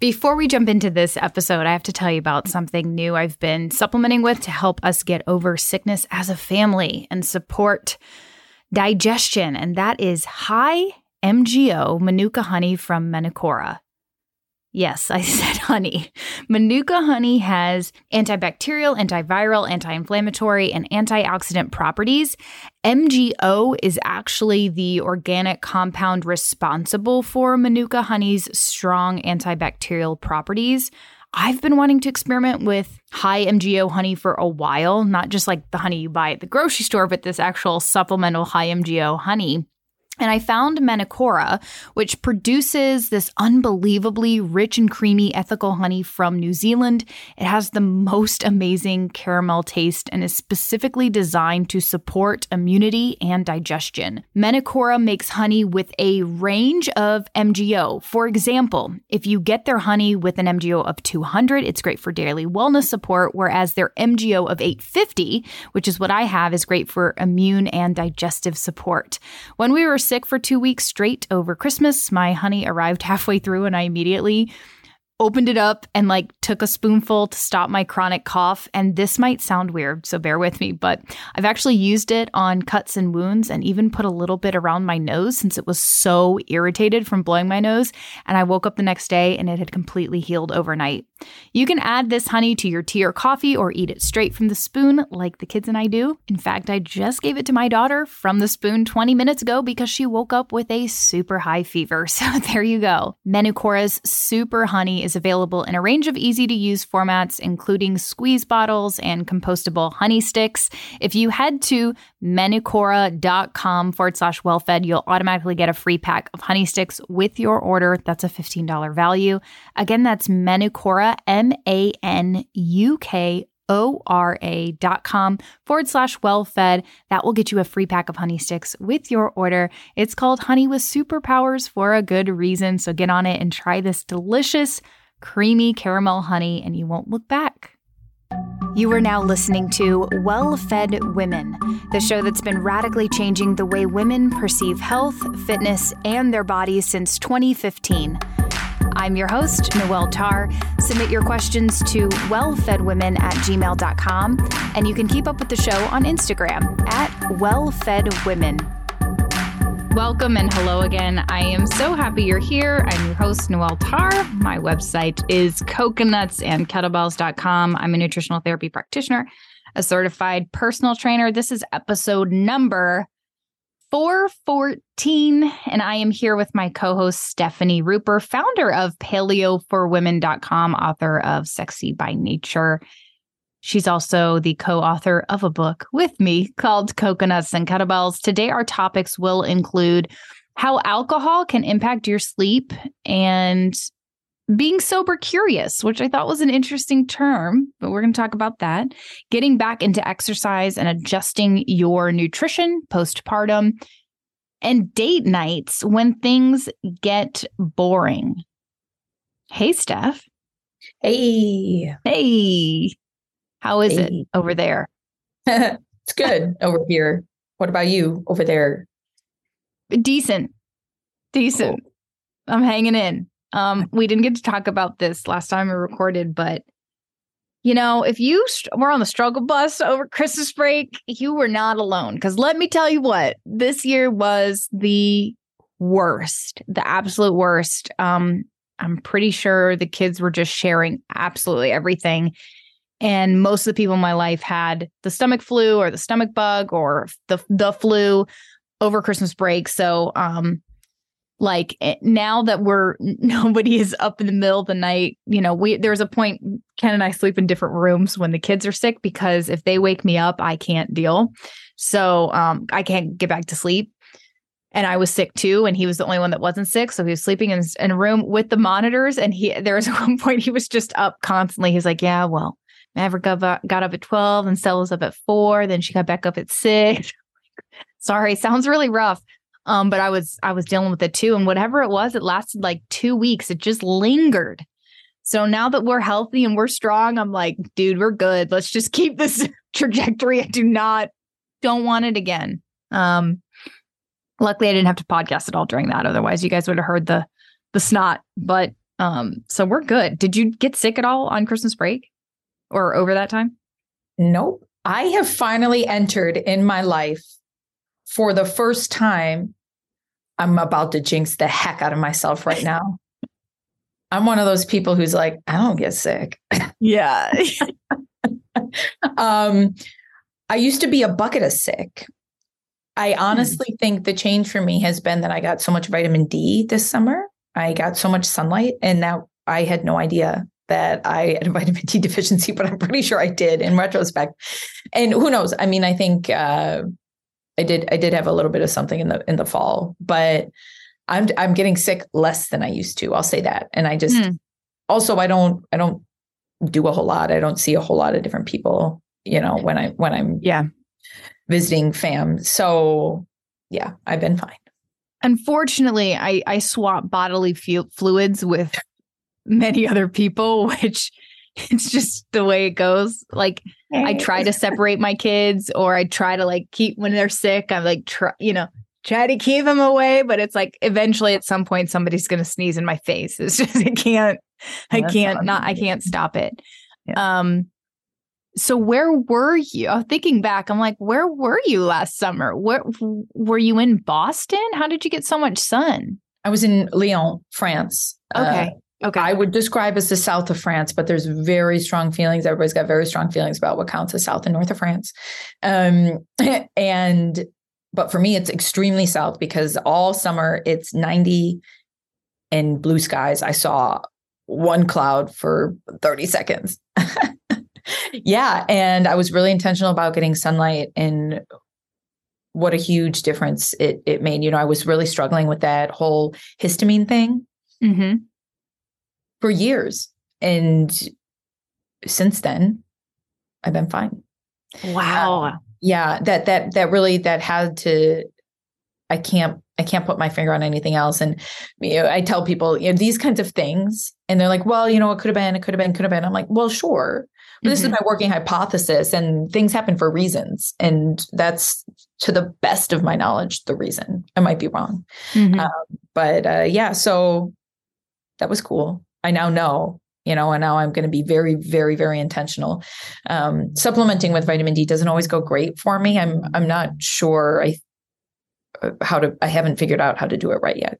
Before we jump into this episode, I have to tell you about something new I've been supplementing with to help us get over sickness as a family and support digestion, and that is high MGO Manuka honey from Manukora. Yes, I said honey. Manuka honey has antibacterial, antiviral, anti inflammatory, and antioxidant properties. MGO is actually the organic compound responsible for Manuka honey's strong antibacterial properties. I've been wanting to experiment with high MGO honey for a while, not just like the honey you buy at the grocery store, but this actual supplemental high MGO honey. And I found Manukora, which produces this unbelievably rich and creamy ethical honey from New Zealand. It has the most amazing caramel taste and is specifically designed to support immunity and digestion. Manukora makes honey with a range of MGO. For example, if you get their honey with an MGO of 200, it's great for daily wellness support, whereas their MGO of 850, which is what I have, is great for immune and digestive support. When we were sick for two weeks straight over Christmas. My honey arrived halfway through, and I immediately opened it up and like took a spoonful to stop my chronic cough. And this might sound weird, so bear with me, but I've actually used it on cuts and wounds and even put a little bit around my nose since it was so irritated from blowing my nose. And I woke up the next day and it had completely healed overnight. You can add this honey to your tea or coffee or eat it straight from the spoon like the kids and I do. In fact, I just gave it to my daughter from the spoon 20 minutes ago because she woke up with a super high fever. So there you go. Manukora's super honey is available in a range of easy to use formats, including squeeze bottles and compostable honey sticks. If you head to manukora.com forward slash wellfed, you'll automatically get a free pack of honey sticks with your order. That's a $15 value. Again, that's Manukora, M A N U K O-R-A dot com forward slash well fed. That will get you a free pack of honey sticks with your order. It's called Honey with Superpowers for a good reason. So get on it and try this delicious creamy caramel honey, and you won't look back. You are now listening to Well Fed Women, the show that's been radically changing the way women perceive health, fitness, and their bodies since 2015. I'm your host, Noelle Tarr. Submit your questions to wellfedwomen at gmail.com, and you can keep up with the show on Instagram at wellfedwomen. Welcome and hello again. I am so happy you're here. I'm your host, Noelle Tarr. My website is coconutsandkettlebells.com. I'm a nutritional therapy practitioner, a certified personal trainer. This is episode number 414, and I am here with my co host, Stephanie Ruper, founder of paleoforwomen.com, author of Sexy by Nature She's also the co author of a book with me called Coconuts and Kettlebells. Today, our topics will include how alcohol can impact your sleep and being sober curious, which I thought was an interesting term, but we're going to talk about that. Getting back into exercise and adjusting your nutrition postpartum, and date nights when things get boring. Hey, Steph. Hey. Hey. How is hey. it over there? it's good over here. What about you over there? Decent. Decent. Cool. I'm hanging in. Um, we didn't get to talk about this last time we recorded, but you know, if you st- were on the struggle bus over Christmas break, you were not alone. Because let me tell you what, this year was the worst, the absolute worst. Um, I'm pretty sure the kids were just sharing absolutely everything. And most of the people in my life had the stomach flu or the stomach bug or the the flu over Christmas break. So um like eh, now that we're nobody is up in the middle of the night, you know, we there's a point Ken and I sleep in different rooms when the kids are sick because if they wake me up, I can't deal. So um I can't get back to sleep and I was sick too, and he was the only one that wasn't sick. So he was sleeping in, in a room with the monitors, and he there was one point he was just up constantly. He's like, "Yeah, well, Maverick got up, at 12 and Stella was up at four. Then she got back up at six. Sorry, sounds really rough. Um, but I was I was dealing with it too. And whatever it was, it lasted like two weeks. It just lingered. So now that we're healthy and we're strong, I'm like, dude, we're good. Let's just keep this trajectory. I do not don't want it again. Um, luckily I didn't have to podcast at all during that. Otherwise, you guys would have heard the the snot. But Um, so we're good. Did you get sick at all on Christmas break or over that time? Nope. I have finally entered in my life for the first time. I'm about to jinx the heck out of myself right now. I'm one of those people who's like, I don't get sick. Yeah. um, I used to be a bucket of sick. I honestly hmm. think the change for me has been that I got so much vitamin D this summer. I got so much sunlight, and now I had no idea that I had a vitamin D deficiency, but I'm pretty sure I did in retrospect. And who knows? I mean, I think uh, I did. I did have a little bit of something in the in the fall, but I'm I'm getting sick less than I used to. I'll say that. And I just mm. also I don't I don't do a whole lot. I don't see a whole lot of different people, you know, when I when I'm yeah visiting fam. So yeah, I've been fine. Unfortunately, I I swap bodily fluids with many other people, which it's just the way it goes. Like I try to separate my kids or I try to like keep when they're sick, I'm like try, you know, try to keep them away, but it's like eventually at some point somebody's going to sneeze in my face. It's just I can't I can't not I can't stop it. Yeah. Um so where were you? Oh, thinking back, I'm like, where were you last summer? Where were you in Boston? How did you get so much sun? I was in Lyon, France. Okay. Uh, okay. I would describe as the south of France, but there's very strong feelings. Everybody's got very strong feelings about what counts as south and north of France. Um, and but for me, it's extremely south because all summer it's 90 and blue skies. I saw one cloud for 30 seconds. yeah. And I was really intentional about getting sunlight and what a huge difference it, it made. You know, I was really struggling with that whole histamine thing mm-hmm. For years. And since then, I've been fine. Wow. Um, yeah that that that really that had to i can't i can't put my finger on anything else and you know, i tell people you know these kinds of things and they're like well you know it could have been it could have been could have been i'm like well sure mm-hmm. this is mm-hmm. my working hypothesis and things happen for reasons and that's to the best of my knowledge the reason i might be wrong mm-hmm. um, but uh, yeah so that was cool i now know you know, and now I'm going to be very, very, very intentional. Um, supplementing with vitamin D doesn't always go great for me. I'm, I'm not sure I, uh, how to, I haven't figured out how to do it right yet.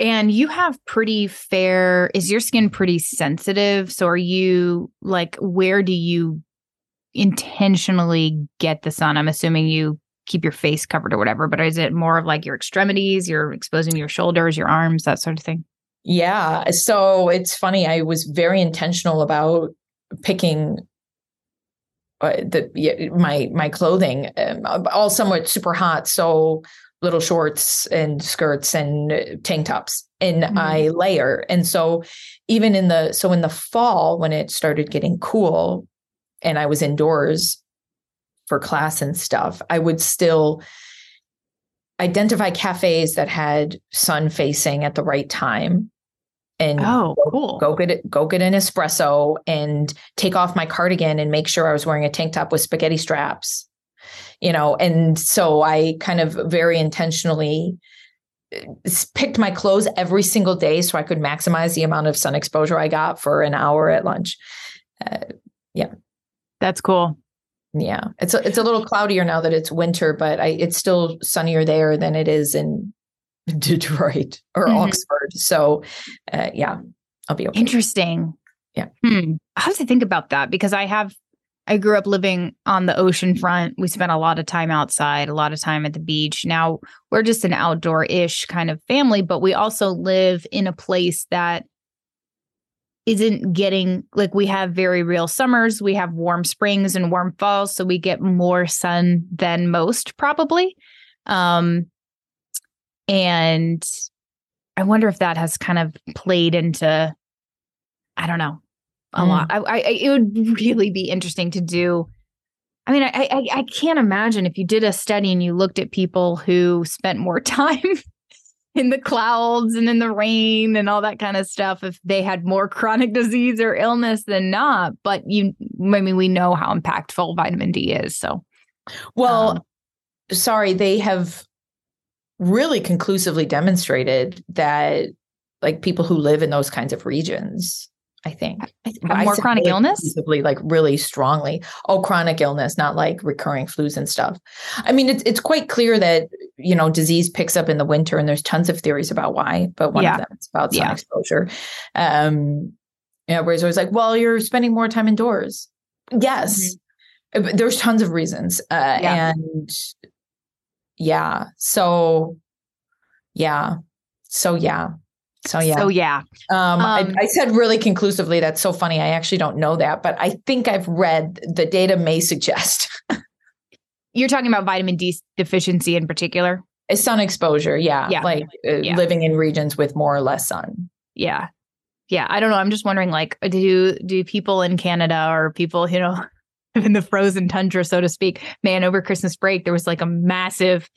And you have pretty fair, is your skin pretty sensitive? So are you like, where do you intentionally get the sun? I'm assuming you keep your face covered or whatever, but is it more of like your extremities, you're exposing your shoulders, your arms, that sort of thing? Yeah. So it's funny. I was very intentional about picking uh, the my my clothing, um, all somewhat super hot. So little shorts and skirts and tank tops, and mm-hmm. I layer. And so even in the so in the fall when it started getting cool, and I was indoors for class and stuff, I would still identify cafes that had sun facing at the right time and oh cool. go, get it go get an espresso and take off my cardigan and make sure i was wearing a tank top with spaghetti straps you know? And so i kind of very intentionally uh, picked my clothes every single day so i could maximize the amount of sun exposure i got for an hour at lunch. Uh, yeah. That's cool. Yeah. It's a, it's a little cloudier now that it's winter but I, it's still sunnier there than it is in Detroit or mm-hmm. Oxford. So, uh, yeah, I'll be okay. Interesting. Yeah. Hmm. I have to think about that because I have, I grew up living on the ocean front. We spent a lot of time outside, a lot of time at the beach. Now we're just an outdoor ish kind of family, but we also live in a place that isn't getting like we have very real summers, we have warm springs and warm falls, so we get more sun than most probably. Um, and I wonder if that has kind of played into, I don't know, a mm. lot. I, I, it would really be interesting to do. I mean, I, I, I can't imagine if you did a study and you looked at people who spent more time in the clouds and in the rain and all that kind of stuff, if they had more chronic disease or illness than not. But you, I mean, we know how impactful vitamin D is. So, well, um, sorry, they have really conclusively demonstrated that like people who live in those kinds of regions. I think have more chronic illness, like really strongly. Oh, chronic illness, not like recurring flus and stuff. I mean, it's it's quite clear that you know disease picks up in the winter, and there's tons of theories about why. But one yeah. of them is about sun yeah. exposure. Um, yeah, everybody's always like, "Well, you're spending more time indoors." Yes, mm-hmm. there's tons of reasons, uh, yeah. and yeah, so yeah, so yeah. So yeah. So yeah. Um, um I, I, said really conclusively. That's so funny. I actually don't know that, but I think I've read the data may suggest. You're talking about vitamin D deficiency in particular. Sun exposure, yeah, yeah. like uh, yeah. living in regions with more or less sun. Yeah, yeah. I don't know. I'm just wondering, like, do do people in Canada or people, you know, in the frozen tundra, so to speak, man, over Christmas break there was like a massive,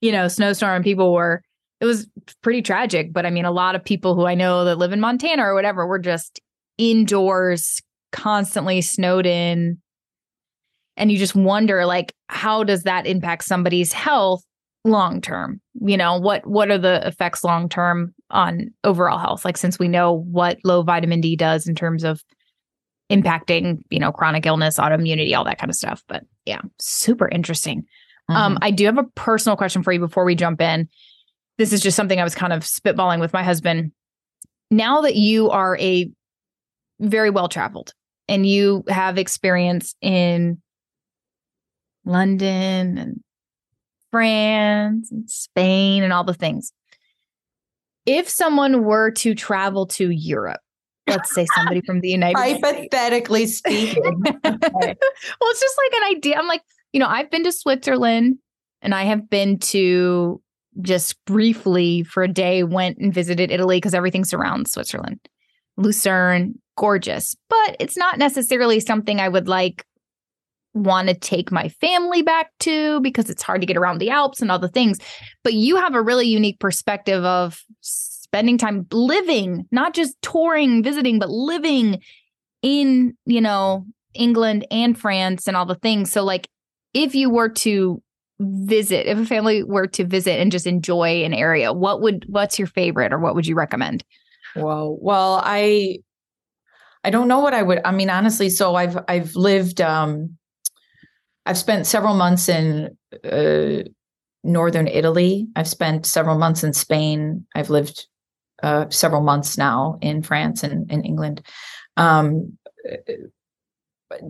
you know, snowstorm. People were it was pretty tragic. But I mean, a lot of people who I know that live in Montana or whatever were just indoors, constantly snowed in. And you just wonder, like, how does that impact somebody's health long term? You know, what what are the effects long term on overall health? Like, since we know what low vitamin D does in terms of impacting, you know, chronic illness, autoimmunity, all that kind of stuff. But yeah, super interesting. Um, mm-hmm. Um, I do have a personal question for you before we jump in this is just something I was kind of spitballing with my husband. Now that you are a very well traveled and you have experience in London and France and Spain and all the things. If someone were to travel to Europe, let's say somebody from the United States. hypothetically speaking. well, it's just like an idea. I'm like, you know, I've been to Switzerland and I have been to just briefly for a day went and visited Italy because everything surrounds Switzerland. Lucerne, gorgeous, but it's not necessarily something I would like want to take my family back to because it's hard to get around the Alps and all the things. But you have a really unique perspective of spending time living, not just touring, visiting, but living in, you know, England and France and all the things. So like if you were to visit if a family were to visit and just enjoy an area what would what's your favorite or what would you recommend? Well well i i don't know what i would i mean honestly so i've i've lived um i've spent several months in uh, northern italy. I've spent several months in spain. I've lived uh, several months now in france and in england. Um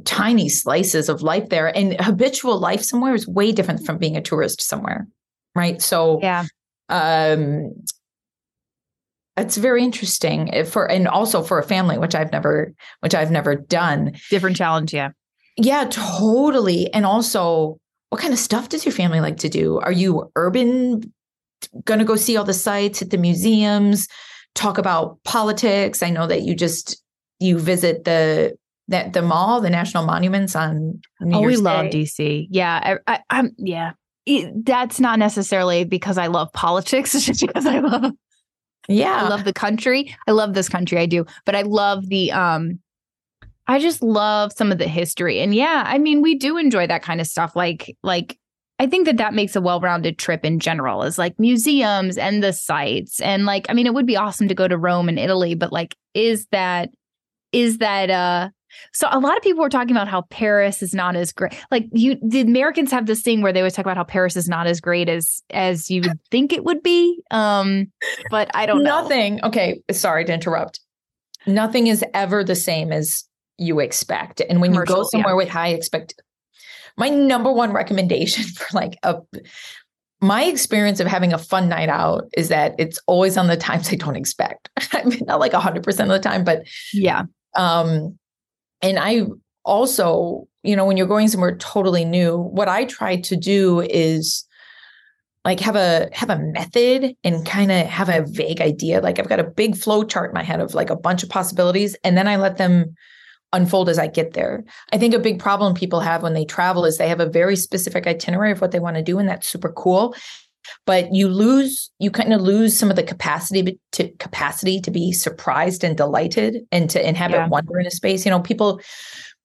tiny slices of life there. And habitual life somewhere is way different from being a tourist somewhere right? So yeah. um it's very interesting for and also for a family which i've never which i've never done. Different challenge yeah. Yeah totally. And also what kind of stuff does your family like to do? Are you urban gonna go see all the sites at the museums talk about politics i know that you just you visit the that the mall, the national monuments on New oh, Year's we Day. love DC. Yeah, I, am yeah. It, that's not necessarily because I love politics. It's just because I love yeah I love the country. I love this country. I do, but I love the um. I just love some of the history, and yeah, I mean, we do enjoy that kind of stuff. Like like I think that that makes a well-rounded trip in general is like museums and the sites and like I mean it would be awesome to go to Rome and Italy but like is that is that uh so a lot of people were talking about how Paris is not as great. Like you, the Americans have this thing where they always talk about how Paris is not as great as as you would think it would be. Um, but I don't know. Nothing. Okay, sorry to interrupt. Nothing is ever the same as you expect. And when you go somewhere yeah. with high expect, my number one recommendation for like a my experience of having a fun night out is that it's always on the times I don't expect. I mean, not like 100% of the time, but yeah. Um, and I also, you know, when you're going somewhere totally new, what I try to do is like have a have a method and kind of have a vague idea. Like I've got a big flow chart in my head of like a bunch of possibilities, and then I let them unfold as I get there. I think a big problem people have when they travel is they have a very specific itinerary of what they want to do, and that's super cool but you lose you kind of lose some of the capacity to capacity to be surprised and delighted and to inhabit yeah. wonder in a space you know people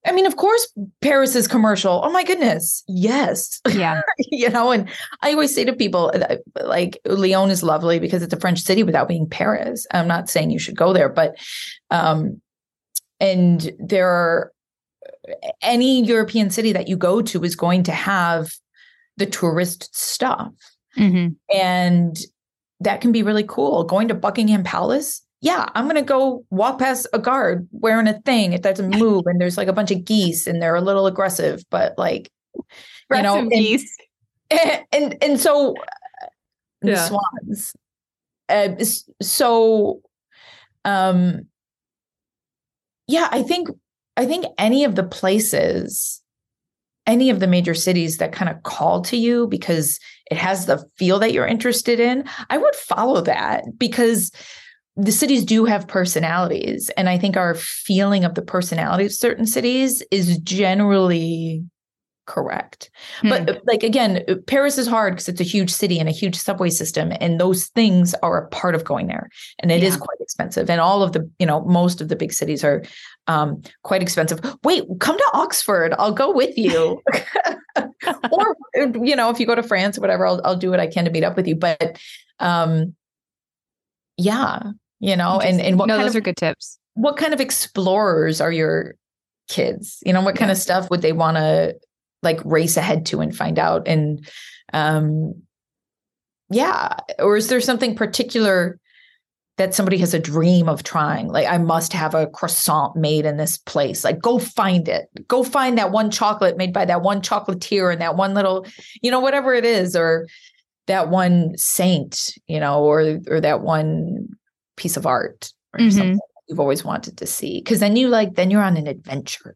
I mean, of course, Paris is commercial. Oh my goodness. Yes. Yeah. you know, and I always say to people, like, Lyon is lovely because it's a French city without being Paris. I'm not saying you should go there, but, um, and there are any European city that you go to is going to have the tourist stuff. Mm-hmm. And that can be really cool. Going to Buckingham Palace, yeah, I'm going to go walk past a guard wearing a thing. It doesn't move, and there's like a bunch of geese, and they're a little aggressive, but like, you know, and, geese. And, and and so uh, yeah. swans. Uh, so, um, yeah, I think I think any of the places, any of the major cities that kind of call to you because it has the feel that you're interested in, I would follow that because the cities do have personalities. And I think our feeling of the personality of certain cities is generally correct. Hmm. But like again, Paris is hard because it's a huge city and a huge subway system and those things are a part of going there. And it yeah. is quite expensive and all of the, you know, most of the big cities are um, quite expensive. Wait, come to Oxford. I'll go with you. or you know, if you go to France or whatever, I'll I'll do what I can to meet up with you, but um yeah, you know, and and what no, those of, are good tips. What kind of explorers are your kids? You know, what kind yeah. of stuff would they want to like race ahead to and find out? And um yeah, or is there something particular that somebody has a dream of trying? Like I must have a croissant made in this place. Like go find it. Go find that one chocolate made by that one chocolatier and that one little, you know, whatever it is, or that one saint, you know, or or that one piece of art or mm-hmm. something you've always wanted to see. Cause then you like, then you're on an adventure.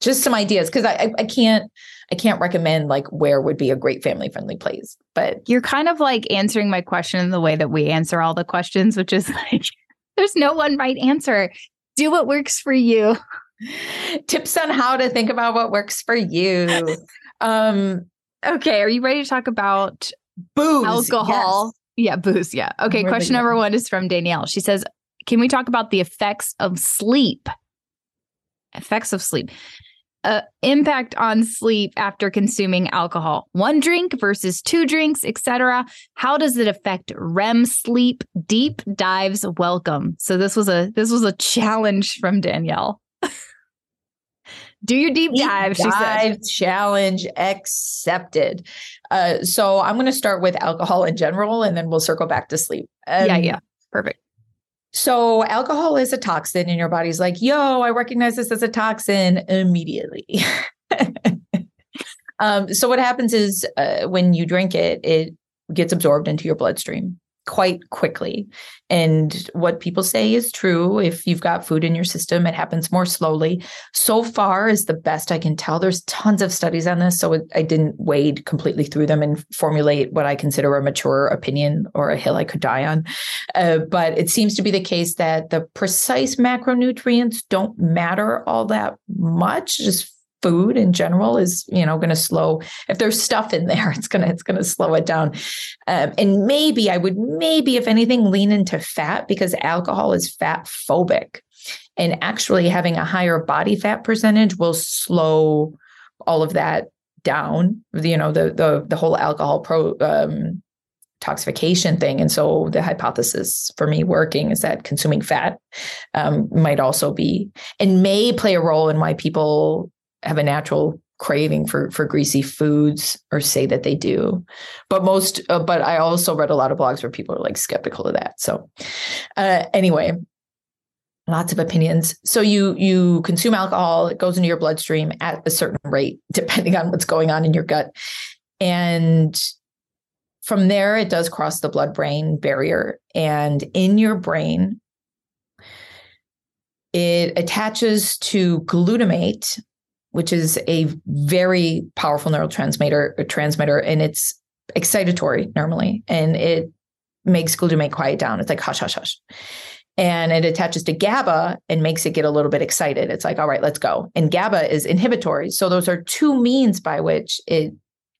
Just some ideas. Cause I, I, I can't, I can't recommend like where would be a great family friendly place, but you're kind of like answering my question in the way that we answer all the questions, which is like, there's no one right answer. Do what works for you. Tips on how to think about what works for you. Um, okay. Are you ready to talk about booze? Alcohol. Yeah, booze. Yeah. Okay. question number one is from Danielle. She says, Can we talk about the effects of sleep? Effects of sleep. Uh, impact on sleep after consuming alcohol. One drink versus two drinks, etc. How does it affect REM sleep? Deep dives welcome. So this was a this was a challenge from Danielle. Do your deep, deep dive. She said. Challenge accepted. Uh, so I'm going to start with alcohol in general, and then we'll circle back to sleep. Um, yeah, yeah, perfect. So alcohol is a toxin, and your body's like, "Yo, I recognize this as a toxin immediately." um, so what happens is uh, when you drink it, it gets absorbed into your bloodstream quite quickly. And what people say is true. If you've got food in your system, it happens more slowly. So far, is the best I can tell. There's tons of studies on this, so I didn't wade completely through them and formulate what I consider a mature opinion or a hill I could die on. Uh, but it seems to be the case that the precise macronutrients don't matter all that much, just food in general is you know going to slow if there's stuff in there it's going to it's going to slow it down um, and maybe i would maybe if anything lean into fat because alcohol is fat phobic and actually having a higher body fat percentage will slow all of that down you know the the the whole alcohol pro um, toxification thing. And so the hypothesis for me working is that consuming fat um, might also be and may play a role in why people have a natural craving for for greasy foods or say that they do. But most uh, but i also read a lot of blogs where people are like skeptical of that. So uh, anyway lots of opinions. So you you consume alcohol it goes into your bloodstream at a certain rate depending on what's going on in your gut. And from there it does cross the blood brain barrier. And in your brain it attaches to glutamate which is a very powerful neurotransmitter uh, transmitter, and it's excitatory normally, and it makes glutamate quiet down. It's like hush, hush, hush. And it attaches to GABA and makes it get a little bit excited. It's like, all right, let's go. And GABA is inhibitory. So those are two means by which it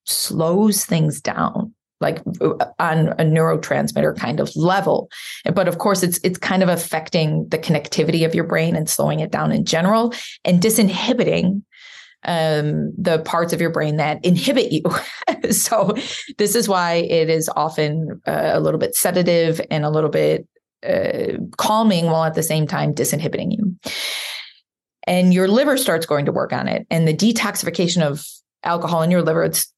slows things down. like uh, on a neurotransmitter kind of level but of course it's it's kind of affecting the connectivity of your brain and slowing it down in general and disinhibiting um, the parts of your brain that inhibit you. so this is why it is often uh, a little bit sedative and a little bit uh, calming while at the same time disinhibiting you. And your liver starts going to work on it. And the detoxification of alcohol in your liver, it's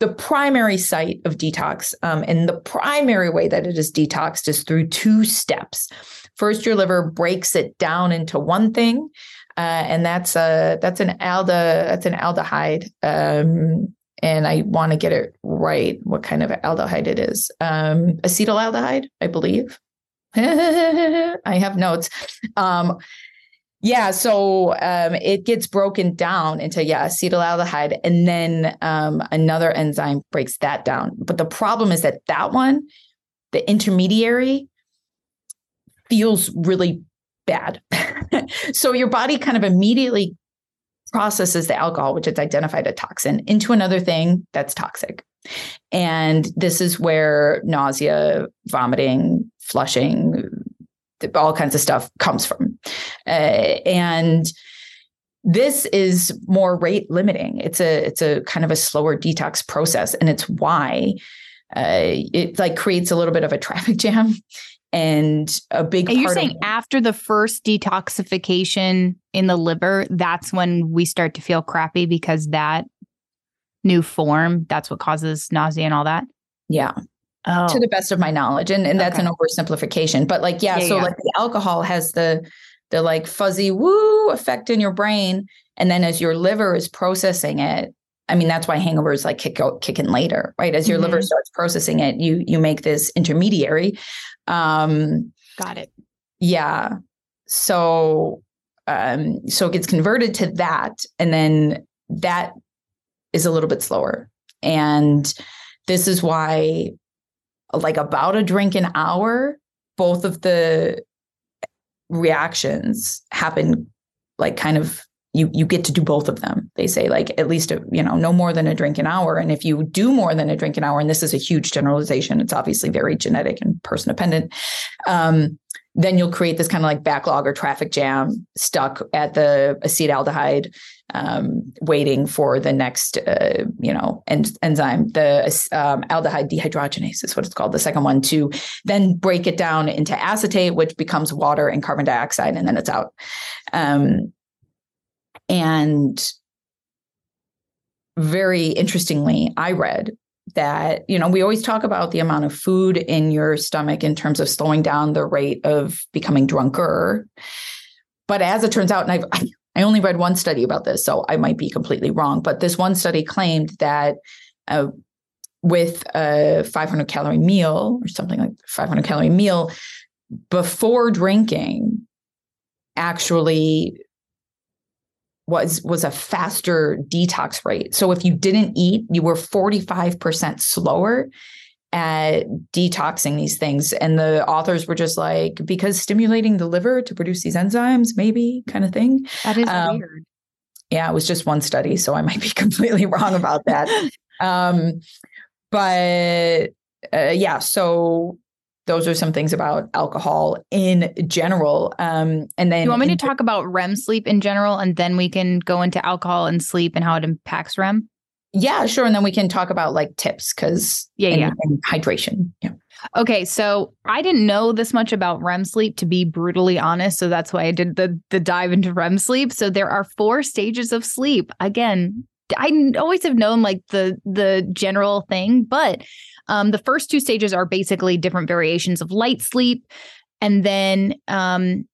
the primary site of detox. Um, and the primary way that it is detoxed is through two steps. First, your liver breaks it down into one thing, and that's a that's an alda that's an aldehyde. Um, and I want to get it right. What kind of aldehyde it is? Um, acetaldehyde, I believe. I have notes. Um, yeah, so um, it gets broken down into yeah acetaldehyde, and then um, another enzyme breaks that down. But the problem is that that one, the intermediary, feels really bad. so your body kind of immediately processes the alcohol, which it's identified a toxin, into another thing that's toxic. And this is where nausea, vomiting, flushing, all kinds of stuff comes from. Uh, and this is more rate limiting. It's a it's a kind of a slower detox process, and it's why uh, it like creates a little bit of a traffic jam and a big Are you saying of- after the first detoxification in the liver that's when we start to feel crappy because that new form that's what causes nausea and all that yeah oh. to the best of my knowledge and, and that's okay. an oversimplification but like yeah, yeah so yeah. like the alcohol has the the like fuzzy woo effect in your brain and then as your liver is processing it I mean, that's why hangovers like kick kick in later, right? As your mm-hmm. liver starts processing it, you you make this intermediary um, Got it. Yeah. So, um, so it gets converted to that, and then that is a little bit slower. And this is why, like, about a drink an hour, both of the reactions happen like kind of you you get to do both of them. They say like at least a, you know no more than a drink an hour. And if you do more than a drink an hour and this is a huge generalization it's obviously very genetic and person dependent um, then you'll create this kind of like backlog or traffic jam stuck at the acetaldehyde um, waiting for the next uh, you know en- enzyme the um, aldehyde dehydrogenase is what it's called the second one to then break it down into acetate which becomes water and carbon dioxide and then it's out. Um, and very interestingly, I read that, you know, we always talk about the amount of food in your stomach in terms of slowing down the rate of becoming drunker. But as it turns out, and I've, I only read one study about this, so I might be completely wrong, but this one study claimed that uh, with a 500 calorie meal or something like 500 calorie meal before drinking actually was was a faster detox rate. So if you didn't eat, you were 45% slower at detoxing these things. And the authors were just like, because stimulating the liver to produce these enzymes, maybe kind of thing. That is um, weird. Yeah, it was just one study. So I might be completely wrong about that. um, but uh, yeah, so those are some things about alcohol in general. Um, and then you want me to talk about REM sleep in general, and then we can go into alcohol and sleep and how it impacts REM. Yeah, sure. And then we can talk about like tips because yeah, and, yeah, and hydration. Yeah. Okay, so I didn't know this much about REM sleep to be brutally honest, so that's why I did the the dive into REM sleep. So there are four stages of sleep. Again, I always have known like the the general thing, but um, the first two stages are basically different variations of light sleep. And then um,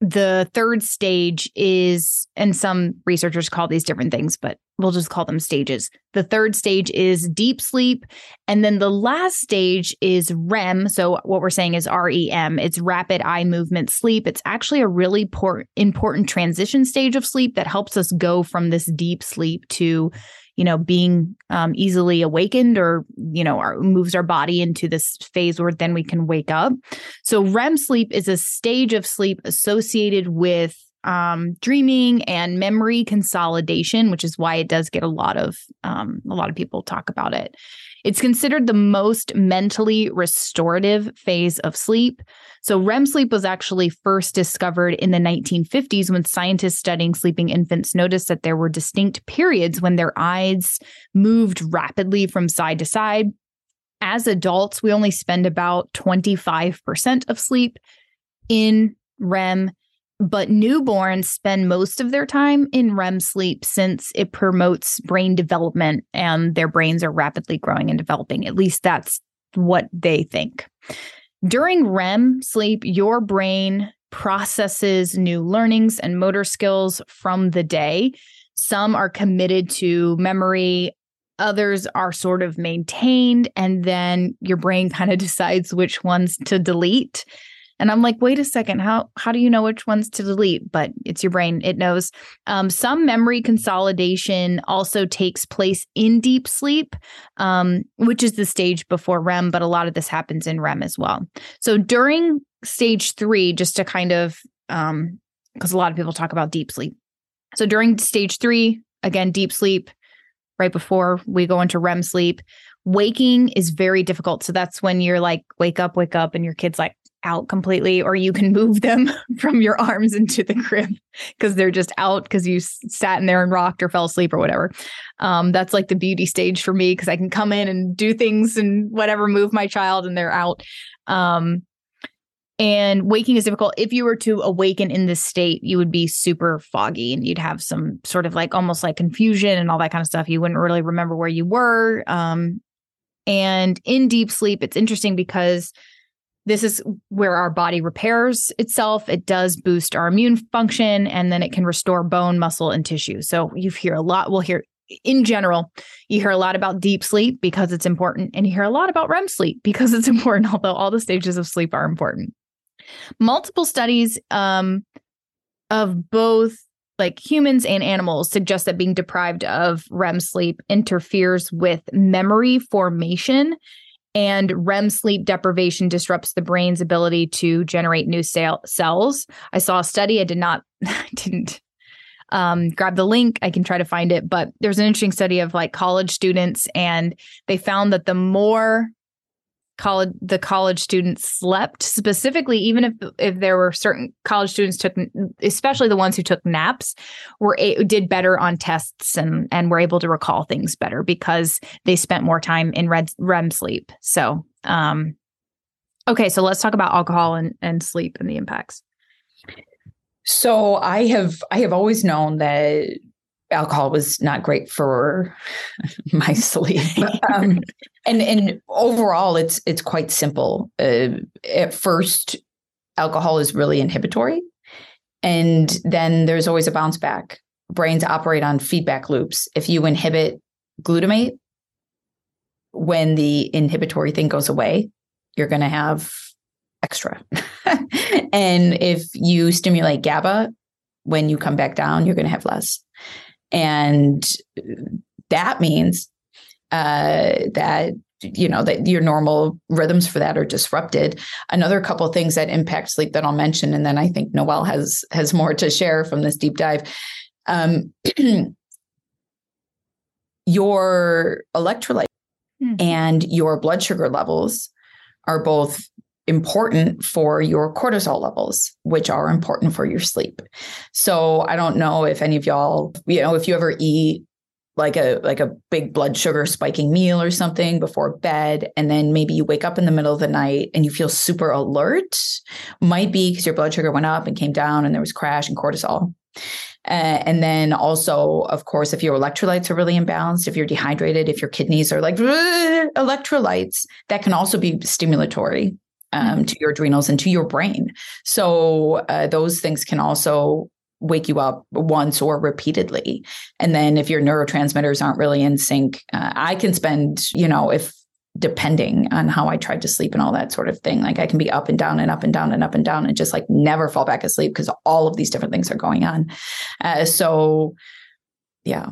the third stage is, and some researchers call these different things, but we'll just call them stages. The third stage is deep sleep. And then the last stage is REM. So, what we're saying is REM, it's rapid eye movement sleep. It's actually a really por- important transition stage of sleep that helps us go from this deep sleep to, you know, being um, easily awakened or, you know, our, moves our body into this phase where then we can wake up. So, REM sleep is a stage of sleep associated with um, dreaming and memory consolidation, which is why it does get a lot of um, a lot of people talk about it. It's considered the most mentally restorative phase of sleep. So, REM sleep was actually first discovered in the 1950s when scientists studying sleeping infants noticed that there were distinct periods when their eyes moved rapidly from side to side. As adults, we only spend about 25% of sleep in REM but newborns spend most of their time in REM sleep since it promotes brain development and their brains are rapidly growing and developing. At least that's what they think. During REM sleep, your brain processes new learnings and motor skills from the day. Some are committed to memory, others are sort of maintained, and then your brain kind of decides which ones to delete. And I'm like, wait a second, how how do you know which ones to delete? But it's your brain; it knows. Um, some memory consolidation also takes place in deep sleep, um, which is the stage before REM. But a lot of this happens in REM as well. So during stage three, just to kind of, because um, a lot of people talk about deep sleep. So during stage three, again, deep sleep, right before we go into REM sleep. Waking is very difficult. So that's when you're like, wake up, wake up, and your kid's like, out completely, or you can move them from your arms into the crib because they're just out because you sat in there and rocked or fell asleep or whatever. Um, that's like the beauty stage for me because I can come in and do things and whatever, move my child and they're out. Um, and waking is difficult. If you were to awaken in this state, you would be super foggy and you'd have some sort of like almost like confusion and all that kind of stuff. You wouldn't really remember where you were. Um, and in deep sleep, it's interesting because this is where our body repairs itself. It does boost our immune function and then it can restore bone, muscle, and tissue. So you hear a lot, we'll hear in general, you hear a lot about deep sleep because it's important, and you hear a lot about REM sleep because it's important, although all the stages of sleep are important. Multiple studies um, of both like humans and animals suggest that being deprived of REM sleep interferes with memory formation and REM sleep deprivation disrupts the brain's ability to generate new cell- cells. I saw a study. I did not, didn't um, grab the link. I can try to find it, but there's an interesting study of like college students, and they found that the more college the college students slept. Specifically even if if there were certain college students took especially the ones who took naps were did better on tests and and were able to recall things better because they spent more time in red REM sleep. So um okay so let's talk about alcohol and and sleep and the impacts. So i have i have always known that alcohol was not great for my sleep. um, and and overall, it's it's quite simple. Uh, at first, alcohol is really inhibitory, and then there's always a bounce back. Brains operate on feedback loops. If you inhibit glutamate, when the inhibitory thing goes away, you're going to have extra. and if you stimulate GABA, when you come back down, you're going to have less. And that means uh, that you know that your normal rhythms for that are disrupted another couple of things that impact sleep that i'll mention and then i think Noelle has has more to share from this deep dive um, your electrolyte mm-hmm. and your blood sugar levels are both important for your cortisol levels, which are important for your sleep. So I don't know if any of y'all, you know, if you ever eat like a like a big blood sugar spiking meal or something before bed and then maybe you wake up in the middle of the night and you feel super alert might be because your blood sugar went up and came down and there was crash and cortisol and then also, of course, if your electrolytes are really imbalanced, if you're dehydrated, if your kidneys are like electrolytes, that can also be stimulatory um, to your adrenals and to your brain. So uh, those things can also wake you up once or repeatedly. And then if your neurotransmitters aren't really in sync, uh, I can spend, you know, if depending on how I tried to sleep and all that sort of thing, like I can be up and down and up and down and up and down and just like never fall back asleep because all of these different things are going on. Uh, so, yeah,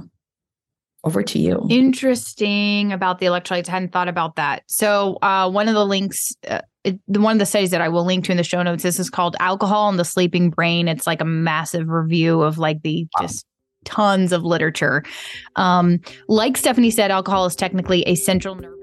over to you. Interesting about the electrolytes. I hadn't thought about that. So, uh, one of the links, uh, it, one of the studies that I will link to in the show notes, this is called Alcohol and the Sleeping Brain. It's like a massive review of like the wow. just tons of literature. Um, like Stephanie said, alcohol is technically a central nervous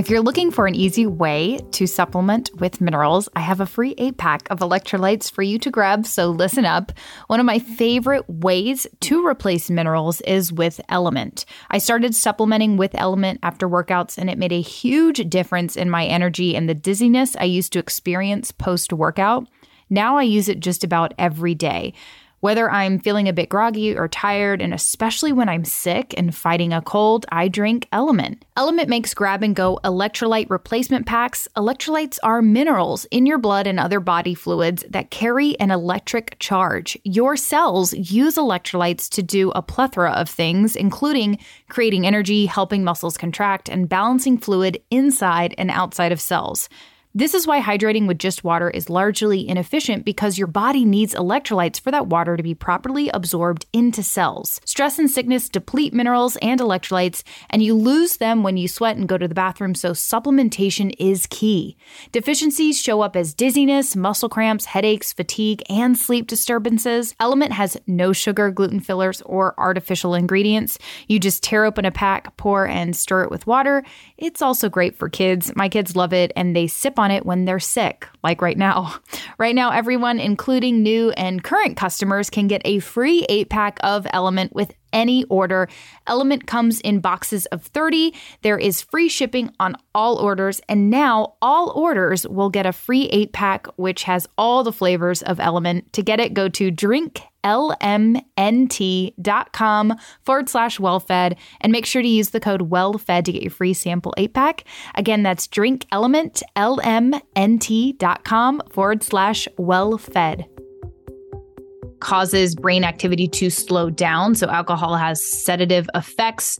If you're looking for an easy way to supplement with minerals, I have a free eight pack of electrolytes for you to grab. So listen up. One of my favorite ways to replace minerals is with Element. I started supplementing with Element after workouts, and it made a huge difference in my energy and the dizziness I used to experience post workout. Now I use it just about every day. Whether I'm feeling a bit groggy or tired, and especially when I'm sick and fighting a cold, I drink Element. Element makes grab and go electrolyte replacement packs. Electrolytes are minerals in your blood and other body fluids that carry an electric charge. Your cells use electrolytes to do a plethora of things, including creating energy, helping muscles contract, and balancing fluid inside and outside of cells. This is why hydrating with just water is largely inefficient because your body needs electrolytes for that water to be properly absorbed into cells. Stress and sickness deplete minerals and electrolytes, and you lose them when you sweat and go to the bathroom, so supplementation is key. Deficiencies show up as dizziness, muscle cramps, headaches, fatigue, and sleep disturbances. Element has no sugar, gluten fillers, or artificial ingredients. You just tear open a pack, pour, and stir it with water. It's also great for kids. My kids love it, and they sip on it when they're sick, like right now. Right now, everyone, including new and current customers, can get a free eight pack of Element with any order. Element comes in boxes of 30. There is free shipping on all orders. And now all orders will get a free eight pack, which has all the flavors of Element. To get it, go to drink lmnt.com forward slash wellfed and make sure to use the code wellfed to get your free sample eight pack. Again, that's drinkelement, lmnt.com forward slash wellfed. Causes brain activity to slow down. So, alcohol has sedative effects.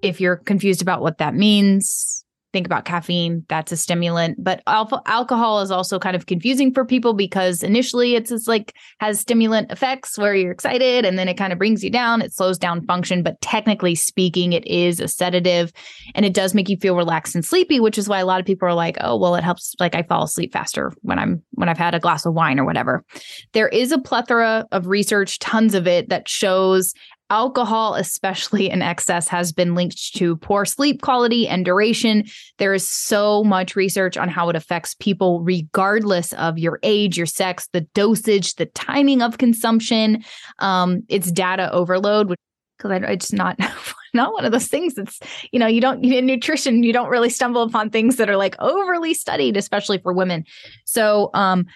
If you're confused about what that means, think about caffeine that's a stimulant but alcohol is also kind of confusing for people because initially it's just like has stimulant effects where you're excited and then it kind of brings you down it slows down function but technically speaking it is a sedative and it does make you feel relaxed and sleepy which is why a lot of people are like oh well it helps like i fall asleep faster when i'm when i've had a glass of wine or whatever. There is a plethora of research tons of it that shows Alcohol, especially in excess, has been linked to poor sleep quality and duration. There is so much research on how it affects people, regardless of your age, your sex, the dosage, the timing of consumption. Um, it's data overload, because it's not not one of those things that's you know you don't in nutrition you don't really stumble upon things that are like overly studied especially for women so um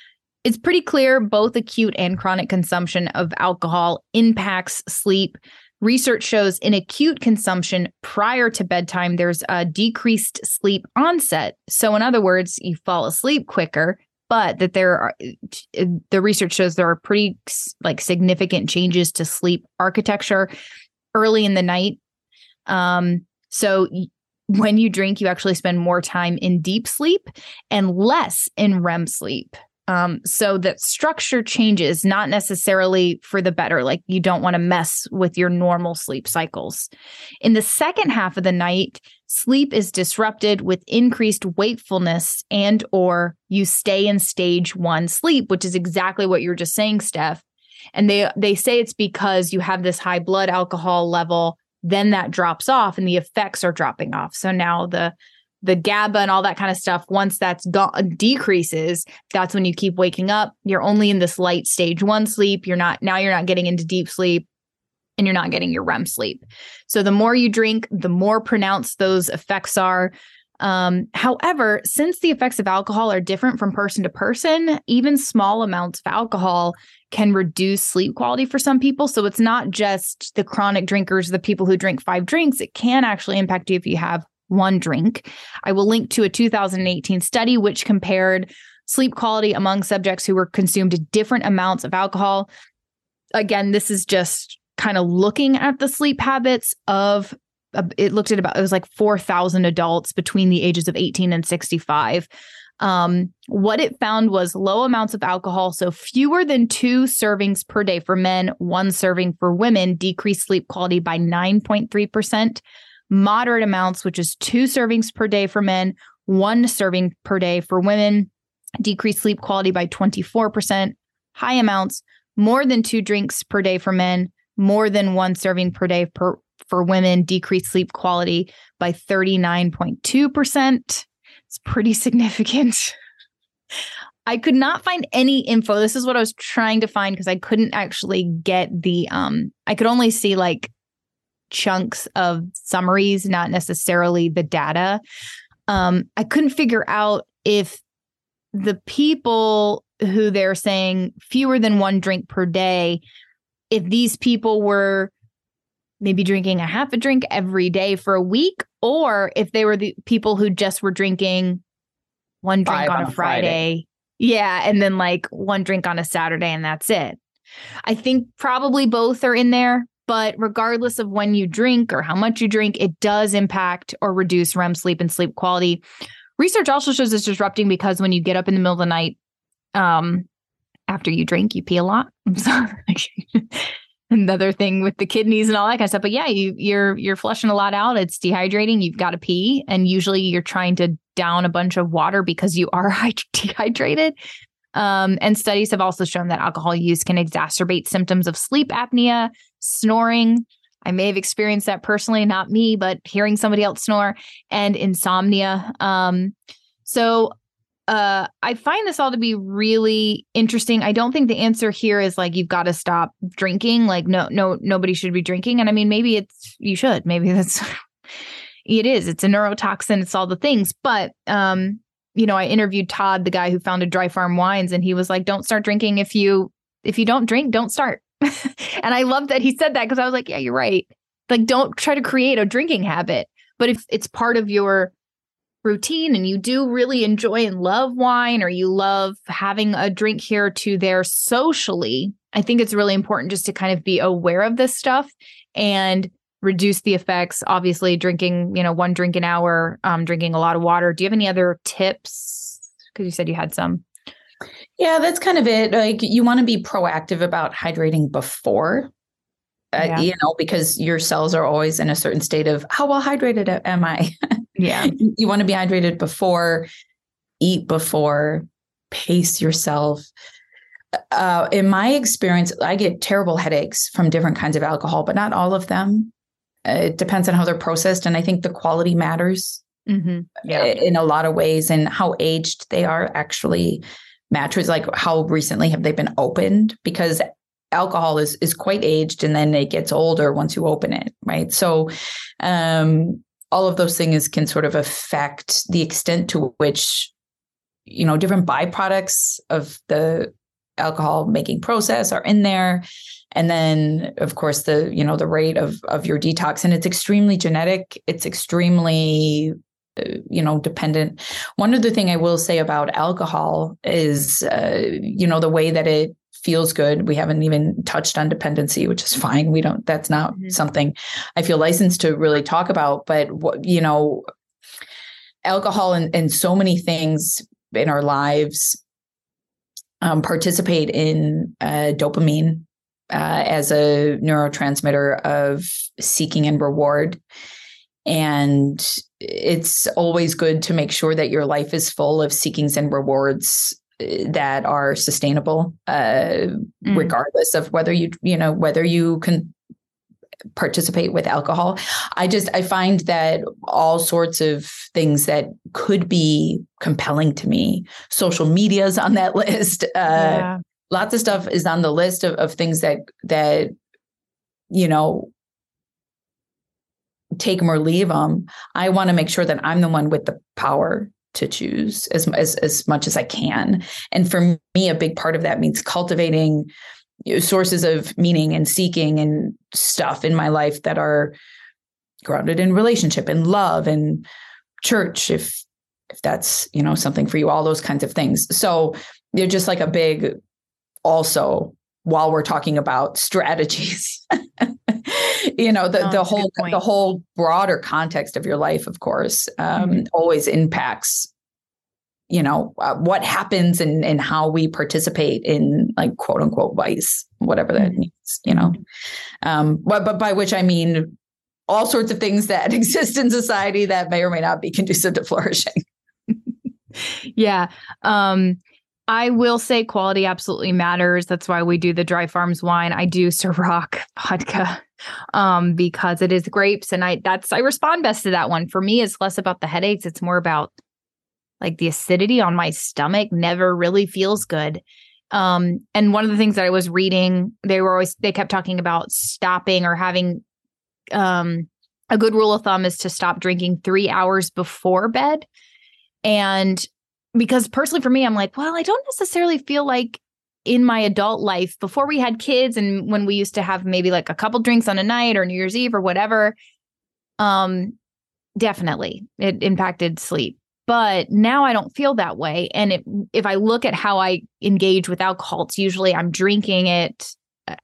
it's pretty clear both acute and chronic consumption of alcohol impacts sleep. Research shows in acute consumption prior to bedtime, there's a decreased sleep onset. So, in other words, you fall asleep quicker, but that there are the research shows there are pretty like significant changes to sleep architecture early in the night. Um, so, when you drink, you actually spend more time in deep sleep and less in REM sleep. Um, so that structure changes, not necessarily for the better. Like you don't want to mess with your normal sleep cycles. In the second half of the night, sleep is disrupted with increased wakefulness and or you stay in stage one sleep, which is exactly what you're just saying, Steph. And they they say it's because you have this high blood alcohol level, then that drops off and the effects are dropping off. So now the the GABA and all that kind of stuff, once that's gone decreases, that's when you keep waking up. You're only in this light stage one sleep. You're not now you're not getting into deep sleep and you're not getting your REM sleep. So the more you drink, the more pronounced those effects are. Um, however, since the effects of alcohol are different from person to person, even small amounts of alcohol can reduce sleep quality for some people. So it's not just the chronic drinkers, the people who drink five drinks. It can actually impact you if you have one drink. I will link to a 2018 study which compared sleep quality among subjects who were consumed different amounts of alcohol. Again, this is just kind of looking at the sleep habits of uh, it looked at about it was like 4,000 adults between the ages of 18 and 65. Um, what it found was low amounts of alcohol, so fewer than two servings per day for men, one serving for women, decreased sleep quality by 9.3%, moderate amounts, which is two servings per day for men, one serving per day for women, decreased sleep quality by 24%, high amounts, more than two drinks per day for men, more than one serving per day per, for women decreased sleep quality by 39.2%. It's pretty significant. I could not find any info. This is what I was trying to find because I couldn't actually get the um I could only see like chunks of summaries, not necessarily the data. Um I couldn't figure out if the people who they're saying fewer than one drink per day if these people were maybe drinking a half a drink every day for a week, or if they were the people who just were drinking one drink on, on, a Friday. Friday. Yeah. And then like one drink on a Saturday, and that's it. I think probably both are in there, but regardless of when you drink or how much you drink, it does impact or reduce REM sleep and sleep quality. Research also shows it's disrupting because when you get up in the middle of the night, um, after you drink, you pee a lot. Another thing with the kidneys and all that kind of stuff. But yeah, you you're you're flushing a lot out. It's dehydrating. You've got to pee, and usually you're trying to down a bunch of water because you are dehydrated. Um, and studies have also shown that alcohol use can exacerbate symptoms of sleep apnea, snoring. I may have experienced that personally, not me, but hearing somebody else snore and insomnia. Um, so uh, I find this all to be really interesting. I don't think the answer here is like you've got to stop drinking. Like no, no, nobody should be drinking. And I mean, maybe it's you should. Maybe that's it is. It's a neurotoxin. It's all the things. But um, you know, I interviewed Todd, the guy who founded Dry Farm Wines, and he was like, "Don't start drinking if you if you don't drink, don't start." and I love that he said that because I was like, "Yeah, you're right. Like, don't try to create a drinking habit." But if it's part of your routine and you do really enjoy and love wine or you love having a drink here to there socially, I think it's really important just to kind of be aware of this stuff and reduce the effects. Obviously, drinking, you know, one drink an hour, um, drinking a lot of water. Do you have any other tips? Because you said you had some. Yeah, that's kind of it. Like you want to be proactive about hydrating before uh, yeah. you know, because your cells are always in a certain state of how well hydrated am I? Yeah. you want to be hydrated before, eat before, pace yourself. Uh, in my experience, I get terrible headaches from different kinds of alcohol, but not all of them. Uh, it depends on how they're processed. And I think the quality matters mm-hmm. yeah. in a lot of ways and how aged they are actually matters. Like how recently have they been opened? Because alcohol is is quite aged and then it gets older once you open it right so um all of those things can sort of affect the extent to which you know different byproducts of the alcohol making process are in there and then of course the you know the rate of of your detox and it's extremely genetic it's extremely you know dependent one other thing i will say about alcohol is uh, you know the way that it feels good. We haven't even touched on dependency, which is fine. We don't, that's not mm-hmm. something I feel licensed to really talk about. But what, you know, alcohol and, and so many things in our lives um, participate in uh, dopamine uh, as a neurotransmitter of seeking and reward. And it's always good to make sure that your life is full of seekings and rewards that are sustainable, uh, mm. regardless of whether you you know whether you can participate with alcohol. I just I find that all sorts of things that could be compelling to me. Social media is on that list. Uh, yeah. Lots of stuff is on the list of, of things that that you know take them or leave them. I want to make sure that I'm the one with the power to choose as, as as much as I can. And for me, a big part of that means cultivating sources of meaning and seeking and stuff in my life that are grounded in relationship and love and church if if that's you know something for you all those kinds of things so they're just like a big also while we're talking about strategies you know the, oh, the whole the whole broader context of your life of course um, mm-hmm. always impacts you know uh, what happens and and how we participate in like quote unquote vice whatever that mm-hmm. means you know um but, but by which i mean all sorts of things that exist in society that may or may not be conducive to flourishing yeah um I will say quality absolutely matters. That's why we do the dry farms wine. I do Ciroc vodka um, because it is grapes, and I that's I respond best to that one. For me, it's less about the headaches; it's more about like the acidity on my stomach. Never really feels good. Um, and one of the things that I was reading, they were always they kept talking about stopping or having um, a good rule of thumb is to stop drinking three hours before bed, and because personally for me, I'm like, well, I don't necessarily feel like in my adult life before we had kids and when we used to have maybe like a couple drinks on a night or New Year's Eve or whatever, um, definitely it impacted sleep. But now I don't feel that way. And it, if I look at how I engage with alcohol, it's usually I'm drinking it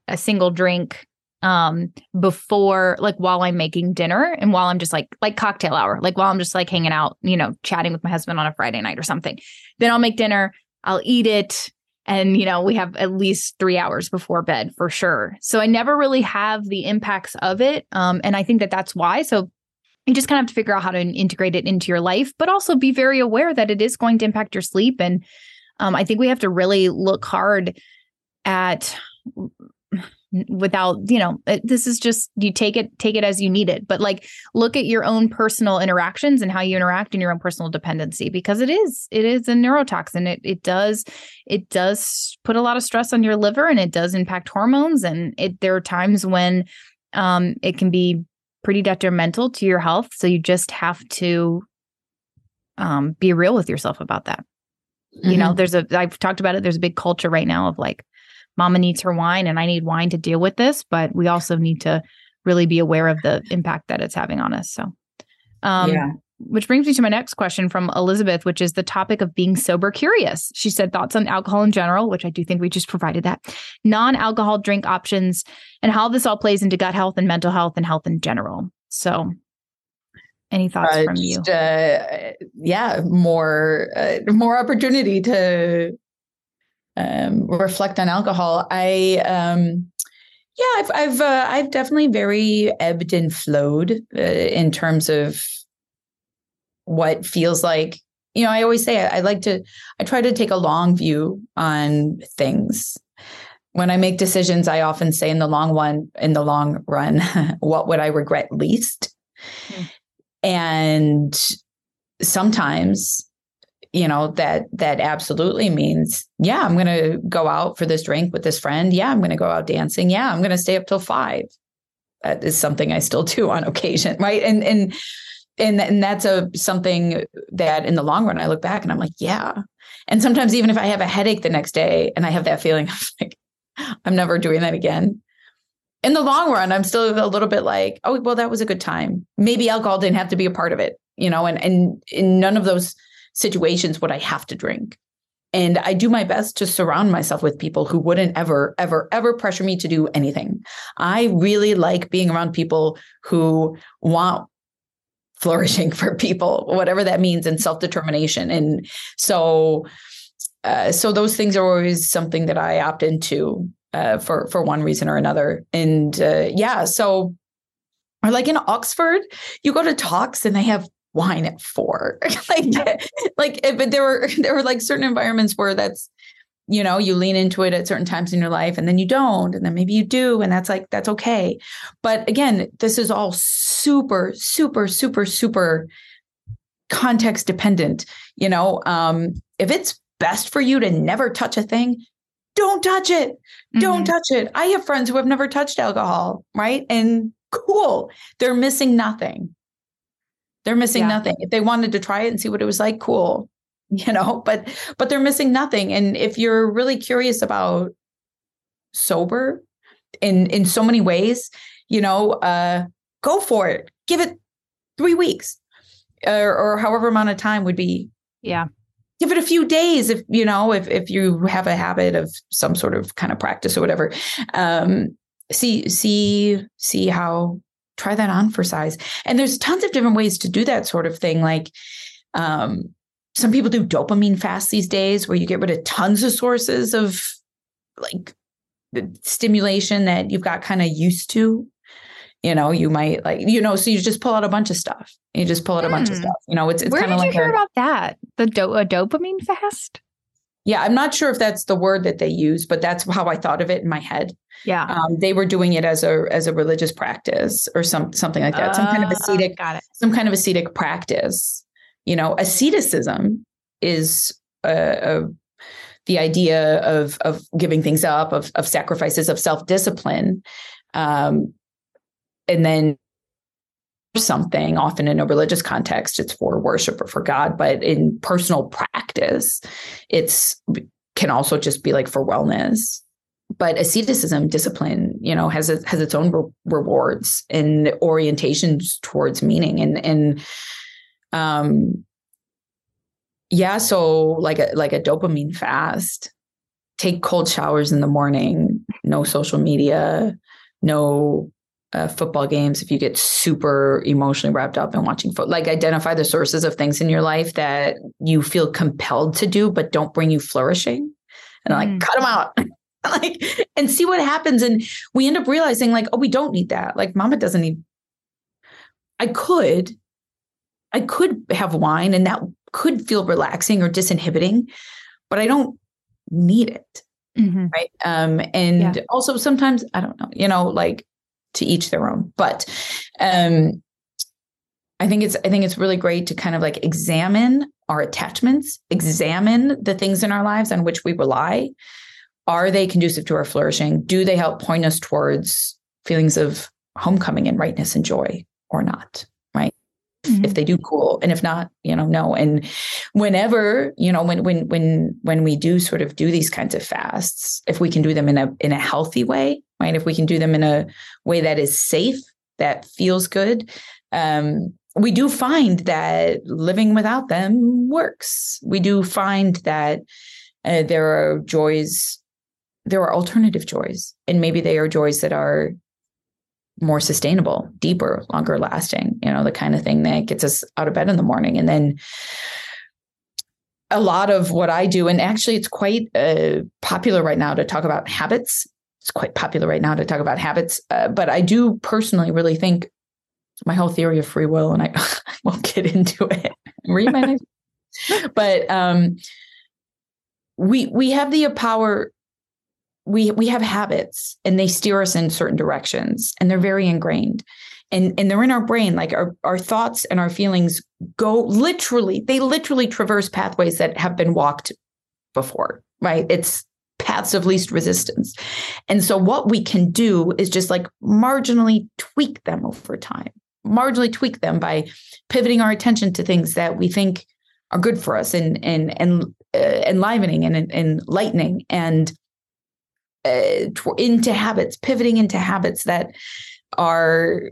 a single drink um before like while I'm making dinner and while I'm just like like cocktail hour, like while I'm just like hanging out, you know, chatting with my husband on a Friday night or something. Then I'll make dinner, I'll eat it and you know, we have at least 3 hours before bed for sure. So I never really have the impacts of it um and I think that that's why. So you just kind of have to figure out how to integrate it into your life, but also be very aware that it is going to impact your sleep and um I think we have to really look hard at without you know this is just you take it take it as you need it. But like look at your own personal interactions and how you interact in your own personal dependency because it is it is a neurotoxin. It it does it does put a lot of stress on your liver and it does impact hormones. And it there are times when um it can be pretty detrimental to your health. So you just have to um be real with yourself about that. Mm-hmm. you know mm-hmm. there's a i've talked about it. There's a big culture right now of like mama needs her wine and I need wine to deal with this, but we also need to really be aware of the impact that it's having on us. So, um, yeah. Which brings me to my next question from Elizabeth, which is the topic of being sober curious. She said thoughts on alcohol in general, which I do think we just provided that, non alcohol drink options, and how this all plays into gut health and mental health and health in general. So, any thoughts uh, from you? Uh, yeah, more uh, more opportunity to um, reflect on alcohol, I um, yeah, I've I've uh, I've definitely very ebbed and flowed uh, in terms of what feels like. You know, I always say I, I like to. I try to take a long view on things. When I make decisions, I often say in the long one, in the long run, what would I regret least? Mm. And sometimes you know that that absolutely means yeah i'm going to go out for this drink with this friend. Yeah i'm going to go out dancing. Yeah i'm going to stay up till 5 that is something i still do on occasion right? And and and and that's a something that in the long run i look back and i'm like yeah. And sometimes even if i have a headache the next day and i have that feeling of like i'm never doing that again. In the long run i'm still a little bit like oh well that was a good time. Maybe alcohol didn't have to be a part of it you know and and in none of those situations would I have to drink. And I do my best to surround myself with people who wouldn't ever, ever, ever pressure me to do anything. I really like being around people who want flourishing for people, whatever that means, and self determination. And so, uh, so those things are always something that I opt into uh, for for one reason or another. And uh, yeah, so or like in Oxford, you go to talks and they have wine at four. like, like, but there were there were like certain environments where that's, you know, you lean into it at certain times in your life, and then you don't, and then maybe you do, and that's like that's okay. But again, this is all super, super, super, super context dependent. You know, um, if it's best for you to never touch a thing, don't touch it. Mm-hmm. Don't touch it. I have friends who have never touched alcohol, right? And cool, they're missing nothing they're missing yeah. nothing. If they wanted to try it and see what it was like, cool. You know, but but they're missing nothing. And if you're really curious about sober in in so many ways, you know, uh go for it. Give it 3 weeks or, or however amount of time would be. Yeah give it a few days if you know if if you have a habit of some sort of kind of practice or whatever um see see see how try that on for size. And there's tons of different ways to do that sort of thing. Like um, some people do dopamine fasts these days where you get rid of tons of sources of like stimulation that you've got kind of used to. You know, you might like, you know, so you just pull out a bunch of stuff. You just pull out a bunch of hmm. stuff. You know, it's it's kind of like you hear a, about that? The do- a dopamine fast? Yeah, I'm not sure if that's the word that they use, but that's how I thought of it in my head. Yeah. Um, they were doing it as a as a religious practice or some something like that. some kind of Uh, ascetic Got it. some kind of ascetic practice. You know, asceticism is a, a the idea of of giving things up, of of sacrifices, of self discipline, um, and then something. Often in a religious context, it's for worship or for God, but in personal practice, it's can also just be like for wellness. But asceticism, discipline, you know, has has its own re- rewards and orientations towards meaning, and and um, yeah. So like a like a dopamine fast, take cold showers in the morning, no social media, no uh, football games. If you get super emotionally wrapped up in watching foot, like identify the sources of things in your life that you feel compelled to do, but don't bring you flourishing, and like Mm. cut them out. like and see what happens and we end up realizing like oh we don't need that like mama doesn't need i could i could have wine and that could feel relaxing or disinhibiting but i don't need it Mhm. right um and Yeah. also sometimes i don't know you know like to each their own. But um i think it's i think it's really great to kind of like examine our attachments examine the things in our lives on which we rely. Are they conducive to our flourishing? Do they help point us towards feelings of homecoming and rightness and joy or not right? Mhm. if they do cool. And if not you know no. And whenever you know when when when when we do sort of do these kinds of fasts if we can do them in a in a healthy way right? If we can do them in a way that is safe that feels good um we do find that living without them works. We do find that uh, there are joys there are alternative joys and maybe they are joys that are more sustainable deeper longer lasting you know the kind of thing that gets us out of bed in the morning. And then a lot of what i do and actually it's quite uh, popular right now to talk about habits it's quite popular right now to talk about habits uh, but i do personally really think my whole theory of free will and i, I won't get into it. Read my next but um we we have the power we we have habits and they steer us in certain directions and they're very ingrained. And and they're in our brain like our our thoughts and our feelings go literally they literally traverse pathways that have been walked before right? It's paths of least resistance and so what we can do is just like marginally tweak them over time marginally tweak them by pivoting our attention to things that we think are good for us and and and uh, enlivening and, and enlightening and uh, into habits, pivoting into habits that are